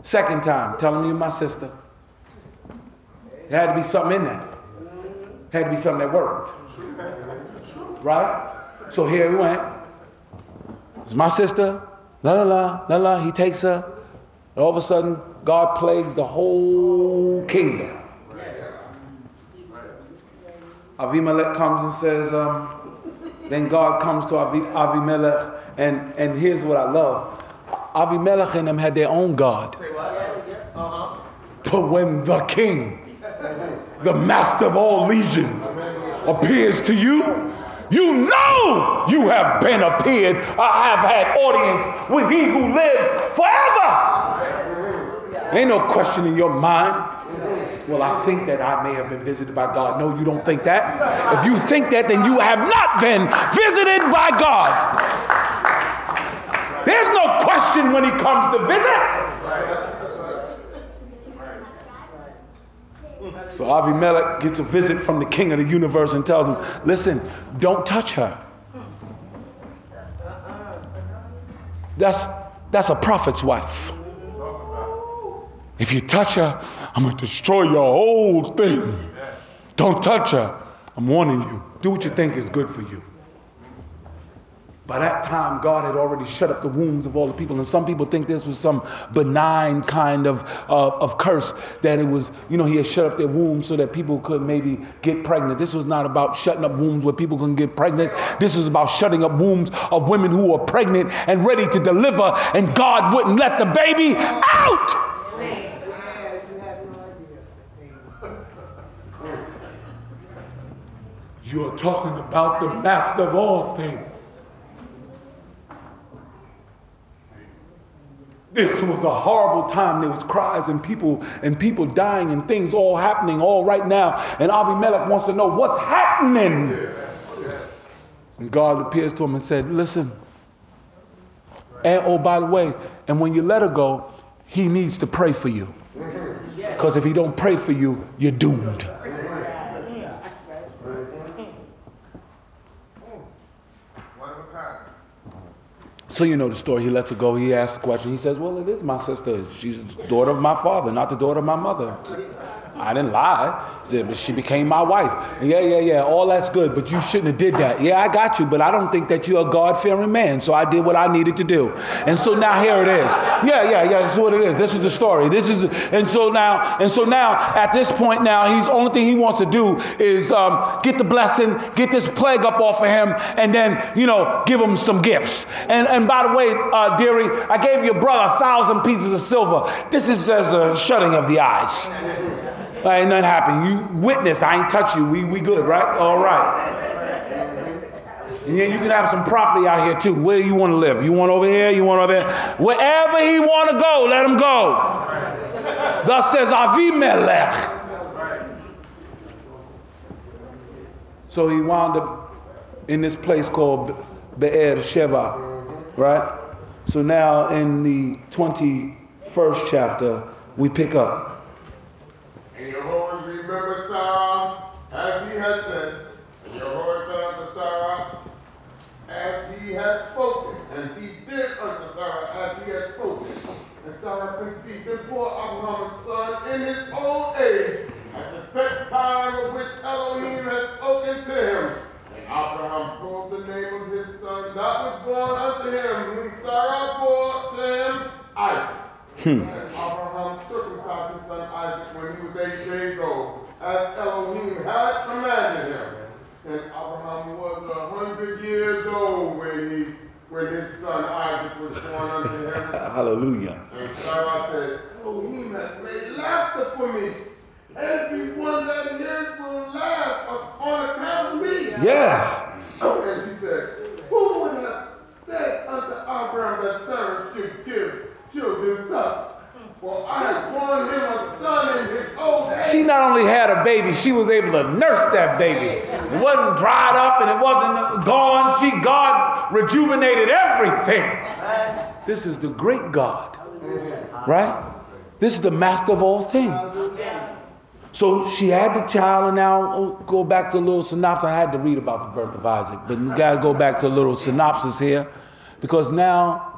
Second time, telling me my sister. There had to be something in that. Had to be something that worked. Right? So here we went. It's my sister. La la la la la. He takes her. And all of a sudden, God plagues the whole kingdom. Avimelech comes and says, um, then God comes to Avi, Avimelech, and, and here's what I love. Avimelech and them had their own God. But when the king, the master of all legions, appears to you, you know you have been appeared, I have had audience with he who lives forever. Ain't no question in your mind. Well, I think that I may have been visited by God. No, you don't think that. If you think that, then you have not been visited by God. There's no question when he comes to visit. So Avimelech gets a visit from the king of the universe and tells him, listen, don't touch her. That's, that's a prophet's wife. If you touch her, I'm going to destroy your whole thing. Don't touch her. I'm warning you. Do what you think is good for you. By that time, God had already shut up the wombs of all the people. And some people think this was some benign kind of, uh, of curse, that it was, you know, he had shut up their wombs so that people could maybe get pregnant. This was not about shutting up wombs where people can get pregnant. This is about shutting up wombs of women who were pregnant and ready to deliver, and God wouldn't let the baby out. You're talking about the master of all things. This was a horrible time. There was cries and people and people dying and things all happening all right now. And Avimelech wants to know what's happening. And God appears to him and said, "Listen. And oh, by the way, and when you let her go, he needs to pray for you. Because if he don't pray for you, you're doomed." So you know the story. He lets her go. He asks the question. He says, Well, it is my sister. She's the daughter of my father, not the daughter of my mother. I didn't lie. Said, she became my wife. Yeah, yeah, yeah. All that's good, but you shouldn't have did that. Yeah, I got you, but I don't think that you're a God-fearing man. So I did what I needed to do. And so now here it is. Yeah, yeah, yeah. That's what it is. This is the story. This is and so now, and so now at this point now, he's only thing he wants to do is um, get the blessing, get this plague up off of him, and then you know give him some gifts. And and by the way, uh, dearie, I gave your brother a thousand pieces of silver. This is as a shutting of the eyes. Ain't nothing happened. You witness, I ain't touch you. We, we good, right? All right. And then you can have some property out here too. Where you want to live? You want over here? You want over there? Wherever he want to go, let him go. Thus says Avimelech. So he wound up in this place called Be'er Sheva, right? So now in the 21st chapter, we pick up. And Jehovah remembered Sarah as he had said, and Jehovah said unto Sarah as he had spoken, and he did unto Sarah as he had spoken. And Sarah conceived and bore Abraham a son in his old age, at the set time of which Elohim had spoken to him. And Abraham called the name of his son that was born unto him, whom Sarah bore to him, Isaac. And Abraham circumcised his <laughs> son Isaac when he was eight days old, as Elohim had commanded him. And Abraham was a hundred years old when he when his son Isaac was born unto him. Hallelujah. And Sarah said, Elohim has made laughter for me. Everyone that hears will laugh on account of me. Yes. And she said, Who would have said unto Abraham that Sarah should give children suck? For I have him a son in his old age. She not only had a baby, she was able to nurse that baby. It wasn't dried up and it wasn't gone. She, God rejuvenated everything. This is the great God, right? This is the master of all things. So she had the child, and now oh, go back to a little synopsis. I had to read about the birth of Isaac, but you got to go back to a little synopsis here because now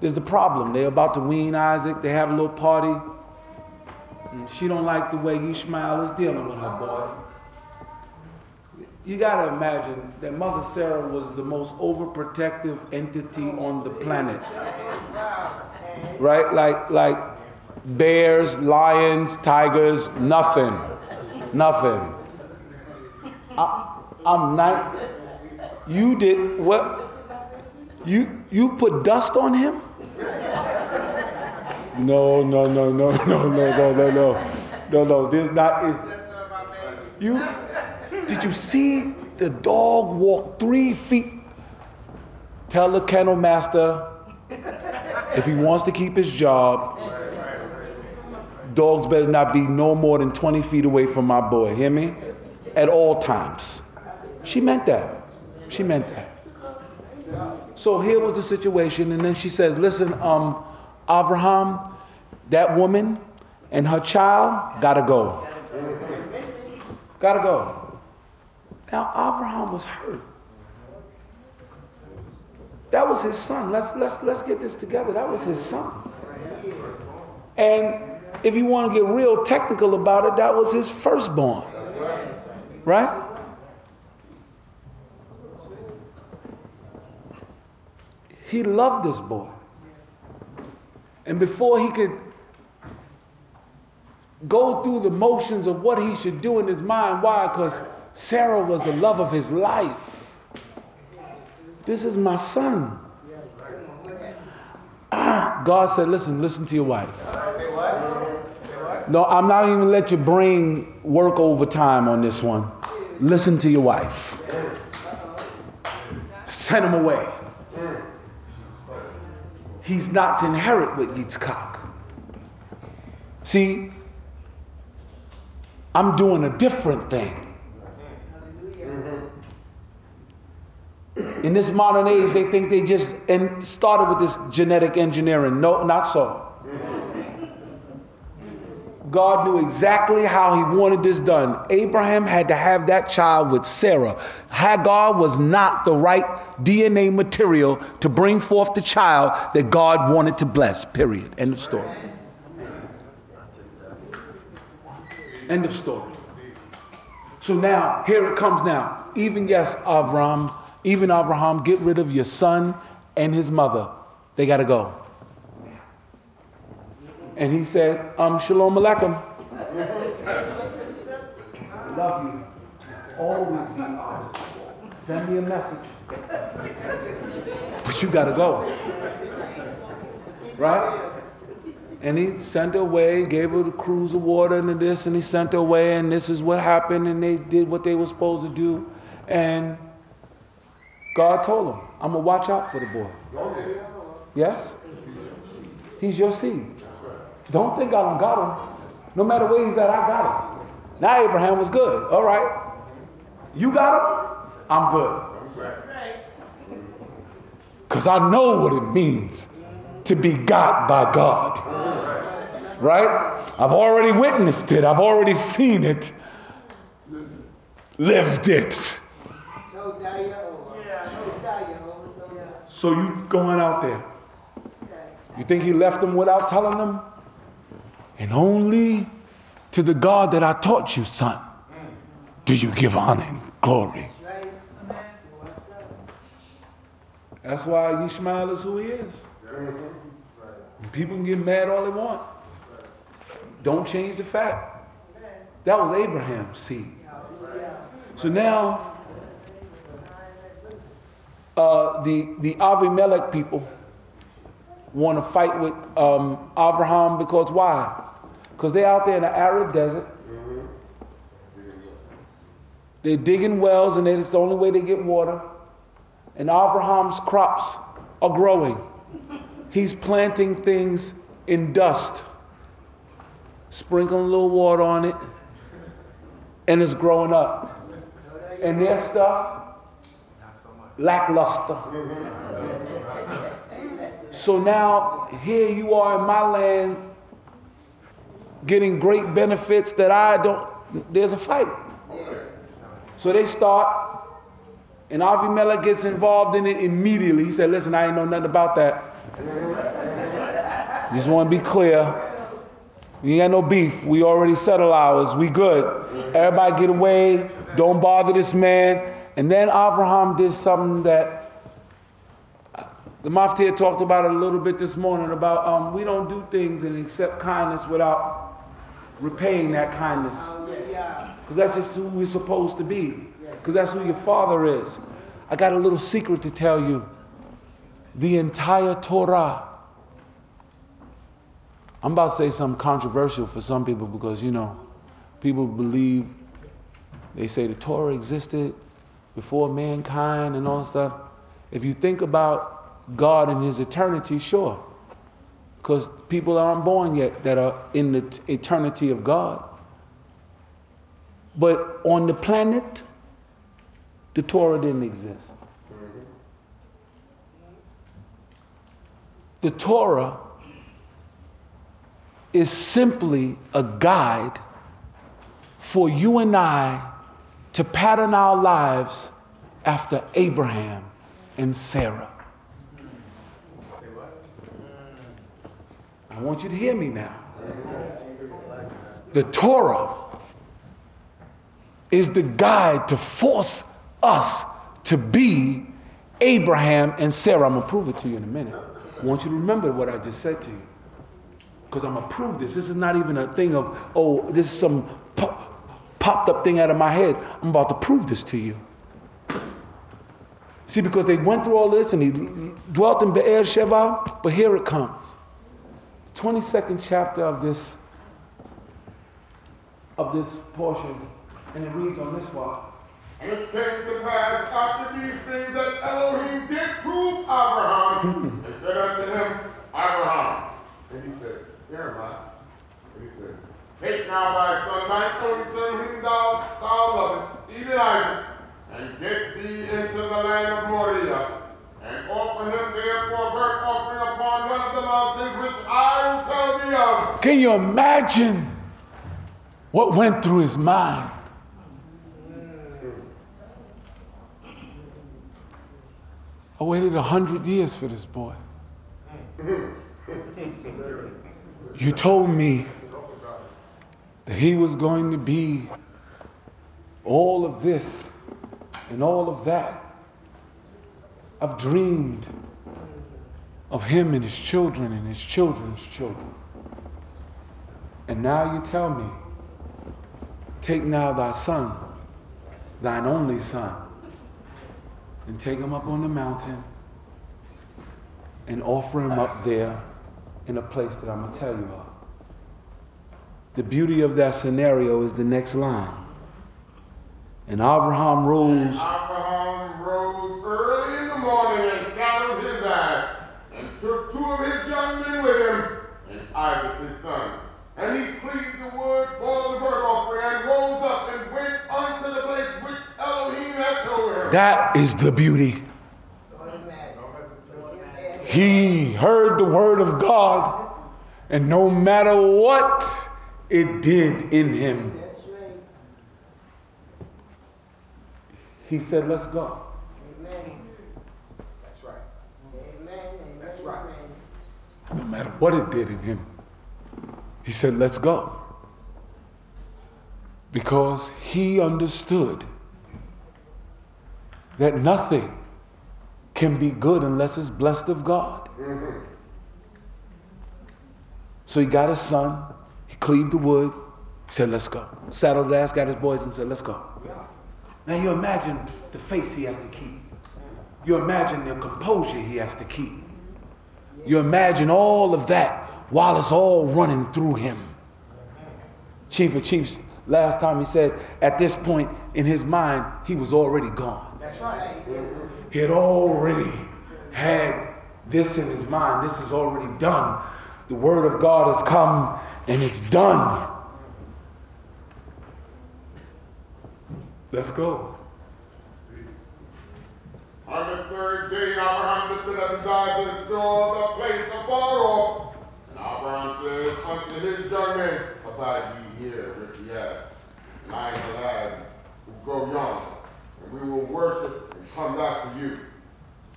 there's the problem. They're about to wean Isaac. They have a little party. And she don't like the way Ishmael is dealing with her boy. You got to imagine that Mother Sarah was the most overprotective entity on the planet. Right? Like, like bears, lions, tigers, nothing. Nothing. I, I'm not. You did what? You you put dust on him? No, no, no, no, <laughs> no, no, no, no, no, no, no. This not is. You did you see the dog walk three feet? Tell the kennel master if he wants to keep his job, dogs better not be no more than 20 feet away from my boy. Hear me? At all times. She meant that. She meant that. So here was the situation, and then she says, Listen, um, Abraham, that woman and her child gotta go. Gotta go. Now Abraham was hurt. That was his son. Let's let's let's get this together. That was his son. And if you want to get real technical about it, that was his firstborn. Right? He loved this boy. And before he could go through the motions of what he should do in his mind, why? Because Sarah was the love of his life. This is my son. Ah, God said, listen, listen to your wife. No, I'm not even let you bring work overtime on this one. Listen to your wife. Send him away. He's not to inherit with Yitzchak. See, I'm doing a different thing. In this modern age, they think they just and started with this genetic engineering. No, not so. God knew exactly how he wanted this done. Abraham had to have that child with Sarah. Hagar was not the right DNA material to bring forth the child that God wanted to bless. Period. End of story. End of story. So now, here it comes now. Even yes, Abraham, even Abraham, get rid of your son and his mother. They got to go. And he said, um, Shalom Aleichem. Love you. Always be honest. Send me a message. But you got to go. Right? And he sent her away, gave her the cruse of water and this, and he sent her away, and this is what happened, and they did what they were supposed to do. And God told him, I'm going to watch out for the boy. Yes? He's your seed. Don't think I don't got him. No matter where he's at, I got him. Now Abraham was good. All right. You got him? I'm good. Because I know what it means to be got by God. Right? I've already witnessed it, I've already seen it, lived it. So you going out there. You think he left them without telling them? And only to the God that I taught you, son, do you give honor and glory. That's why Ishmael is who he is. People can get mad all they want. Don't change the fact. That was Abraham's seed. So now, uh, the, the Avimelech people want to fight with um, Abraham because why? Because they're out there in the arid desert. They're digging wells, and it's the only way they get water. And Abraham's crops are growing. He's planting things in dust, sprinkling a little water on it, and it's growing up. And their stuff, lackluster. So now here you are in my land getting great benefits that I don't, there's a fight. So they start, and Avimelech gets involved in it immediately. He said, Listen, I ain't know nothing about that. Just want to be clear. We ain't got no beef. We already settled ours. We good. Everybody get away. Don't bother this man. And then Abraham did something that the Mufti talked about a little bit this morning about um, we don't do things and accept kindness without repaying that kindness. Because that's just who we're supposed to be. Because that's who your father is. I got a little secret to tell you. The entire Torah. I'm about to say something controversial for some people because, you know, people believe, they say the Torah existed before mankind and all that stuff. If you think about God in his eternity, sure. Because people aren't born yet that are in the eternity of God. But on the planet, the Torah didn't exist. The Torah is simply a guide for you and I to pattern our lives after Abraham and Sarah. I want you to hear me now. The Torah is the guide to force us to be Abraham and Sarah. I'm going to prove it to you in a minute. I want you to remember what I just said to you. Because I'm going to prove this. This is not even a thing of, oh, this is some popped up thing out of my head. I'm about to prove this to you. See, because they went through all this and he dwelt in Be'er Sheva, but here it comes. 22nd chapter of this of this portion, and it reads on this one. And it came to pass after these things that Elohim did prove Abraham <laughs> and said unto him, Abraham. And he said, Here am I. And he said, Take now thy son, thine only son, whom thou, thou lovest, even Isaac, and get thee into the land of Moriah Can you imagine what went through his mind? I waited a hundred years for this boy. You told me that he was going to be all of this and all of that. I've dreamed of him and his children and his children's children. And now you tell me, take now thy son, thine only son, and take him up on the mountain and offer him up there in a place that I'm going to tell you of. The beauty of that scenario is the next line. And Abraham rose early in the morning and saddled his ass, and took two of his young men with him, and Isaac his son. And he cleaved the wood for the burnt offering, and rose up and went unto the place which Elohim had told him. That is the beauty. He heard the word of God, and no matter what it did in him, he said, Let's go. That's right. That's right. No matter what it did in him, he said, Let's go. Because he understood that nothing can be good unless it's blessed of God. So he got his son, he cleaved the wood, he said, Let's go. Saddled his ass, got his boys, and said, Let's go. Now you imagine the face he has to keep. You imagine the composure he has to keep. You imagine all of that while it's all running through him. Chief of Chiefs, last time he said, at this point in his mind, he was already gone. That's right. He had already had this in his mind. This is already done. The word of God has come and it's done. Let's go. On the third day, Abraham lifted up his eyes and saw the place afar off. And Abraham said unto his young men, Abide ye here with the I the lad will go yonder, and we will worship and come back to you.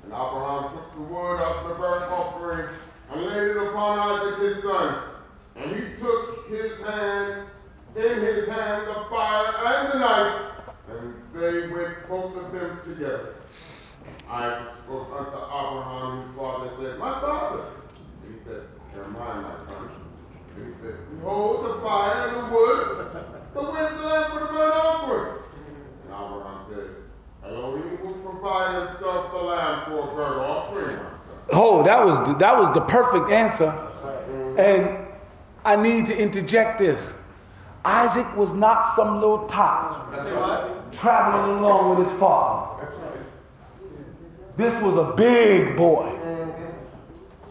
And Abraham took the wood of the burnt offering and laid it upon Isaac his son. And he took his hand, in his hand the fire and the knife, and they went both of them together. Isaac spoke unto Abraham his father and said, My father. And he said, They're my son. And he said, Behold the fire and the wood, but where's the lamb for the burnt offering? And Abraham said, Elohim will provide himself the lamb for a burnt offering, my. Oh, that was the, that was the perfect answer. And I need to interject this. Isaac was not some little tot traveling along with his father. This was a big boy,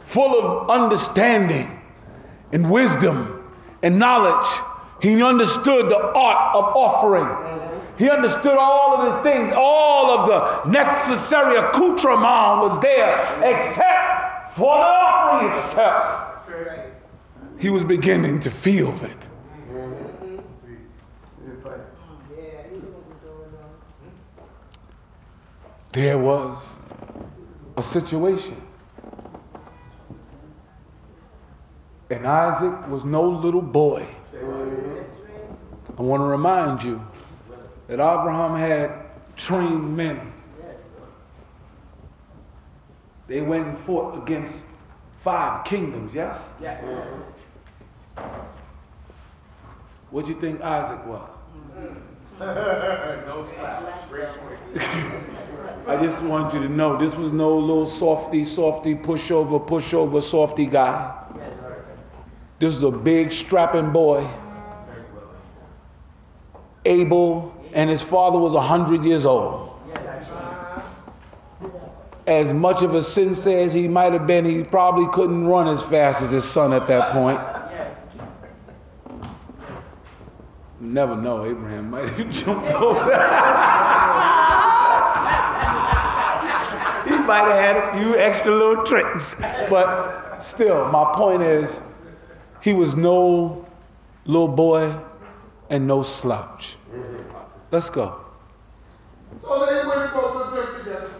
full of understanding and wisdom and knowledge. He understood the art of offering. He understood all of the things, all of the necessary accoutrement was there, except for the offering itself. He was beginning to feel it. There was a situation. And Isaac was no little boy. I want to remind you that Abraham had trained men. They went and fought against five kingdoms, yes? Yes. What do you think Isaac was? <laughs> No slouch. <laughs> I just want you to know this was no little softy, softy, pushover, pushover, softy guy. This is a big, strapping boy. Abel and his father was 100 years old. As much of a sensei as he might have been, he probably couldn't run as fast as his son at that point. You never know, Abraham might have <laughs> jumped over. he might have had a few extra little tricks. But still, my point is, he was no little boy and no slouch. Let's go. So they went both of them together.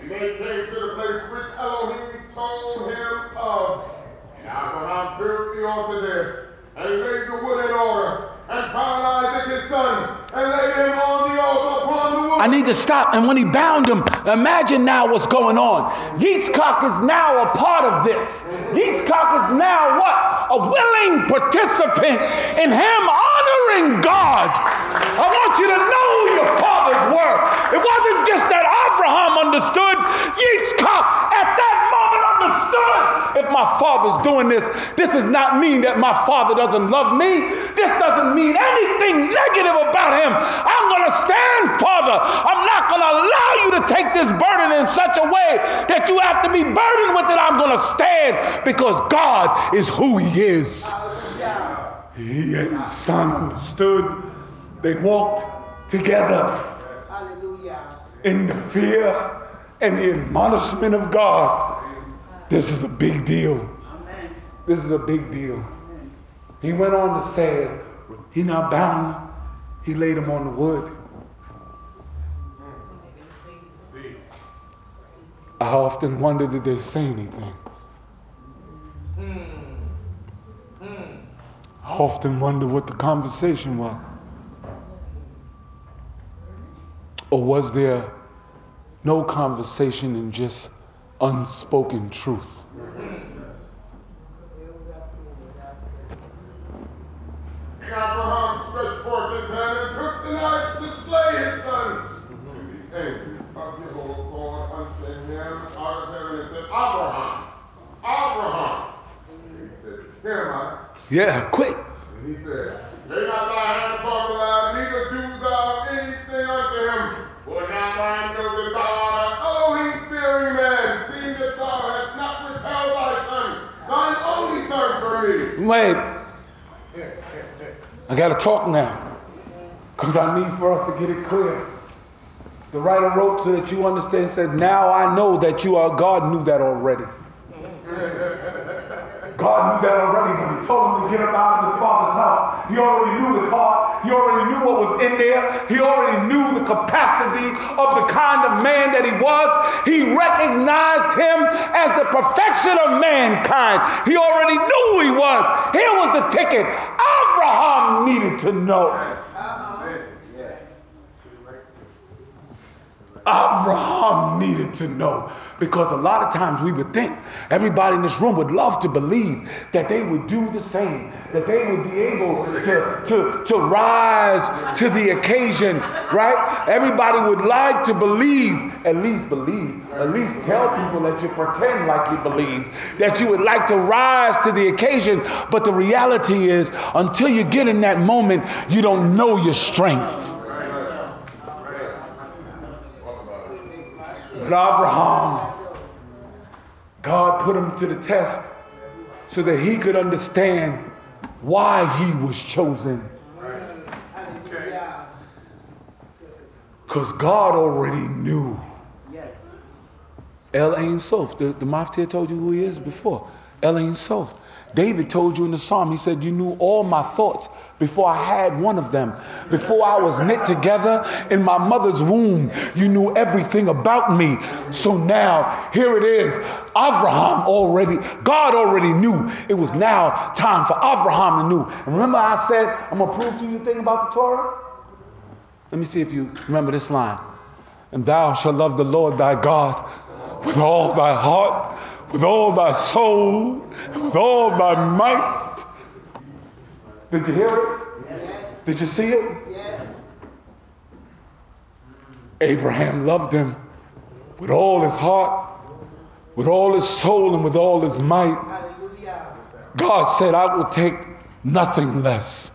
And they came to the place which Elohim told him of. And Abraham built the altar there, and laid the wood in order, and Isaac his son, and laid him on the altar upon the wood. I need to stop. And when he bound him, imagine now what's going on. Yitzchak is now a part of this. Yitzchak is now what? A willing participant in him honoring God. I want you to know your father's word. It wasn't just that Abraham understood, Yitzchak at that understood. If my father's doing this, this does not mean that my father doesn't love me. This doesn't mean anything negative about him. I'm going to stand, Father. I'm not going to allow you to take this burden in such a way that you have to be burdened with it. I'm going to stand because God is who He is. He and his son understood. They walked together. in the fear and the admonishment of God, this is a big deal. This is a big deal. He went on to say, He not bound, He laid him on the wood. I often wonder did they say anything? I often wonder what the conversation was. Or was there no conversation and just unspoken truth? Abraham stretched forth his hand and took the knife to slay his son. And the angel of Jehovah unto him out of heaven and said, Abraham, Abraham. And he said, Here am I. Yeah, quick. And he said, Lay not thy hand upon the lad, neither do thou anything unto him. For now I know that thou art an Elohim fearing man, seeing that thou hast not withheld thy son, thine only son Wait. I got to talk now. Because I need for us to get it clear. The writer wrote so that you understand, said, Now I know that you are. God knew that already. God knew that already when he told him to get up out of his father's house. He already knew his heart. He already knew what was in there. He already knew the capacity of the kind of man that he was. He recognized him as the perfection of mankind. He already knew who he was. Here was the ticket. Abraham needed to know. Abraham needed to know because a lot of times we would think everybody in this room would love to believe that they would do the same, that they would be able to, to, to rise to the occasion, right? Everybody would like to believe, at least believe, at least tell people that you pretend like you believe, that you would like to rise to the occasion. But the reality is, until you get in that moment, you don't know your strength. But Abraham, God put him to the test so that he could understand why he was chosen. Because God already knew. El Ein Sof, the, the Maftir told you who he is before. El Ein Sof. David told you in the psalm, he said, You knew all my thoughts before I had one of them. Before I was knit together in my mother's womb, you knew everything about me. So now, here it is. Abraham already, God already knew it was now time for Abraham to know. And remember, I said, I'm going to prove to you a thing about the Torah? Let me see if you remember this line. And thou shalt love the Lord thy God with all thy heart with all thy soul, with all thy might. Did you hear it? Yes. Did you see it? Yes. Abraham loved him with all his heart, with all his soul, and with all his might. Hallelujah. God said, I will take nothing less.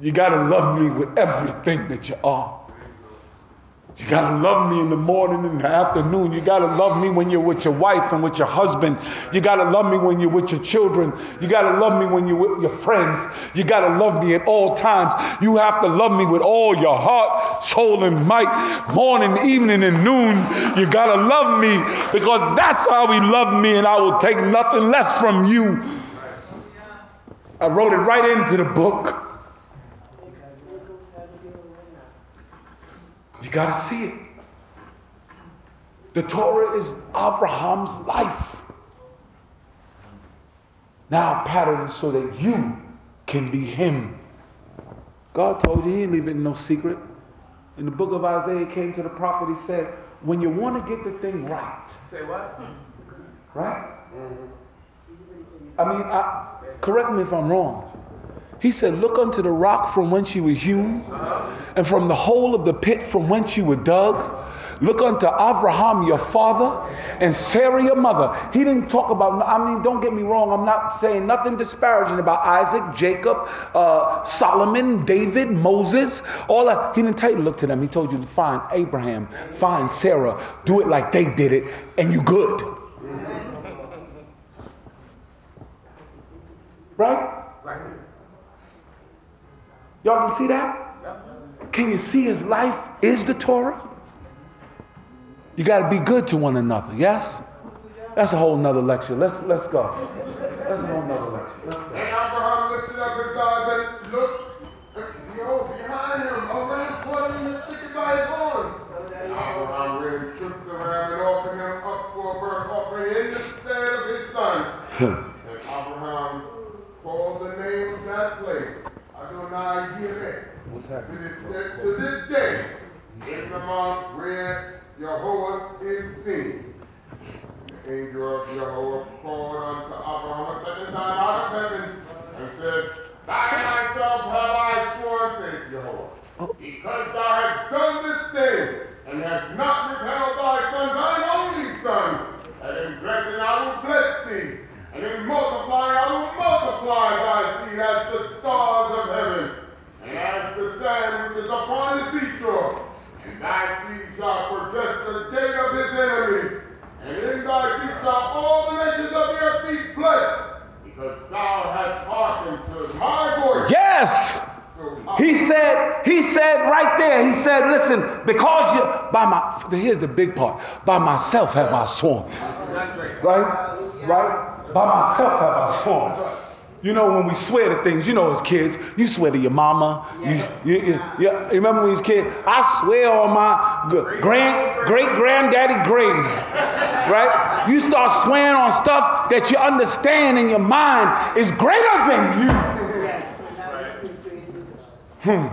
You got to love me with everything that you are. You got to love me in the morning and the afternoon. You got to love me when you're with your wife and with your husband. You got to love me when you're with your children. You got to love me when you're with your friends. You got to love me at all times. You have to love me with all your heart, soul, and might, morning, evening, and noon. You got to love me because that's how he loved me, and I will take nothing less from you. I wrote it right into the book. You got to see it. The Torah is Abraham's life. Now pattern so that you can be him. God told you he didn't leave it no secret. In the book of Isaiah, came to the prophet, he said, when you want to get the thing right. Say what? Right? I mean, I, correct me if I'm wrong. He said, Look unto the rock from whence you were hewn, and from the hole of the pit from whence you were dug. Look unto Abraham, your father, and Sarah, your mother. He didn't talk about, I mean, don't get me wrong, I'm not saying nothing disparaging about Isaac, Jacob, uh, Solomon, David, Moses, all that. He didn't tell you to look to them. He told you to find Abraham, find Sarah, do it like they did it, and you good. Right? Y'all can see that? Can you see his life is the Torah? You got to be good to one another, yes? That's a whole nother lecture. Let's, let's go. That's a whole nother lecture. Let's go. And Abraham lifted up his eyes and looked, behold, behind him, a ram caught in the thicket by his horn. And Abraham took the ram, and offered him up for a burnt offering in the stead of his son. and Abraham called the name of that place Adonai Yireh. What's happening? It is said to this day, in the mount where Jehovah is seen. The angel of Jehovah called unto Abraham a second time out of heaven and said, By thyself have I sworn, saith Jehovah, because thou hast done this thing, and hast not withheld thy son, thine only son, and in blessing I will bless thee, and in multiplying I will multiply thy seed as the stars of heaven, and as the sand which is upon the seashore. And thy seed shall possess the gate of his enemies. And in thy seed shall all the nations of the earth be blessed, because thou hast hearkened to my voice. Yes. So He said, he said right there, he said, listen, because you, by here's the big part, by myself have I sworn. Right? Right? By myself have I sworn. You know, when we swear to things, you know, as kids, you swear to your mama. You, you, you, you remember when you was a kid? I swear on my g- grand, great granddaddy grave. Right? You start swearing on stuff that you understand in your mind is greater than you. Hmm.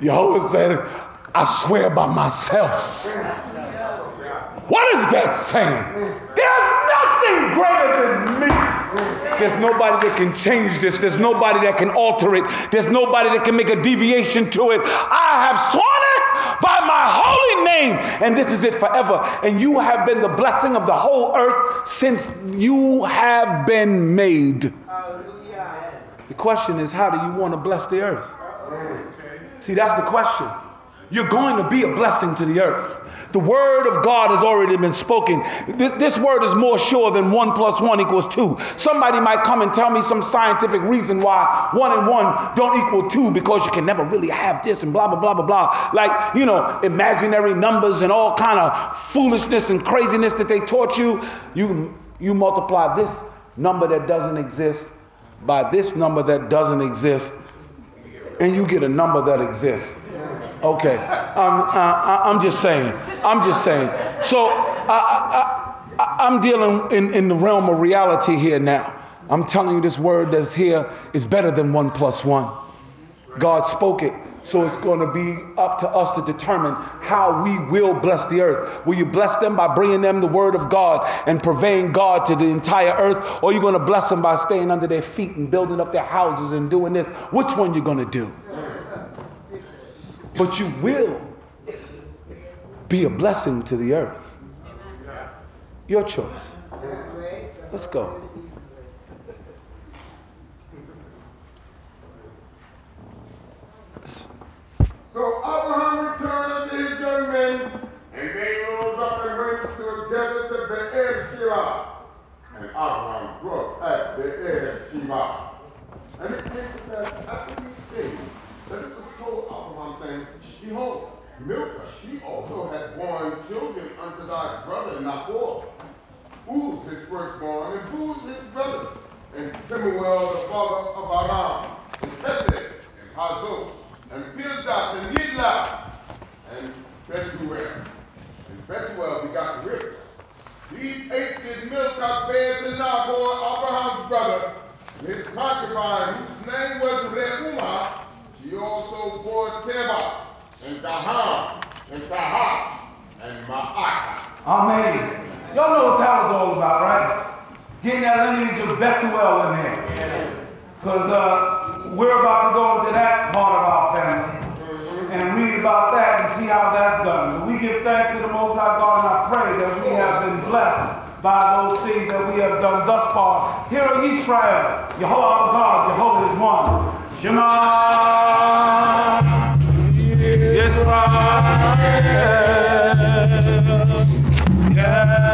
Jehovah said, I swear by myself. What is that saying? There's nothing greater than me. There's nobody that can change this. There's nobody that can alter it. There's nobody that can make a deviation to it. I have sworn it by my holy name, and this is it forever. And you have been the blessing of the whole earth since you have been made. The question is, how do you want to bless the earth? See, that's the question. You're going to be a blessing to the earth. The word of God has already been spoken. Th- This word is more sure than one plus one equals two. Somebody might come and tell me some scientific reason why one and one don't equal two because you can never really have this and blah blah blah blah blah. Like you know, imaginary numbers and all kind of foolishness and craziness that they taught you. You you multiply this number that doesn't exist by this number that doesn't exist, and you get a number that exists. Okay, I'm, I'm just saying. I'm just saying. So I, I, I'm dealing in, in the realm of reality here now. I'm telling you this word that's here is better than one plus one. God spoke it. So it's going to be up to us to determine how we will bless the earth. Will you bless them by bringing them the word of God and purveying God to the entire earth? Or are you going to bless them by staying under their feet and building up their houses and doing this? Which one you going to do? But you will be a blessing to the earth. Your choice. Let's go. So Abraham returned unto his young men, and they rose up and went together to Be'er Sheba. And Abraham dwelt at Be'er Sheba. And it came to pass after these things it was told Abraham, saying, Behold, Milcah, she also had borne children unto thy brother Nahor. Uz his firstborn, and Buz his brother, and Kemuel the father of Aram, and Kesed, and Hazo, and Pildash, and Yidlaf, and Bethuel. And Bethuel begot Rivka. These eight did Milcah bear to Nahor, Abraham's brother, and his concubine, whose name was Reumah. She also bore Teba, and Gaham, and Tahash, and Ma'akah. Amen. Y'all know what that was all about, right? Getting that lineage of Bethuel in there. Because uh, we're about to go into that part of our family and read about that and see how that's done. We give thanks to the Most High God and I pray that we have been blessed by those things that we have done thus far. Hear, O Israel, Jehovah our God, Jehovah is one. Shema Yisrael. Yeah.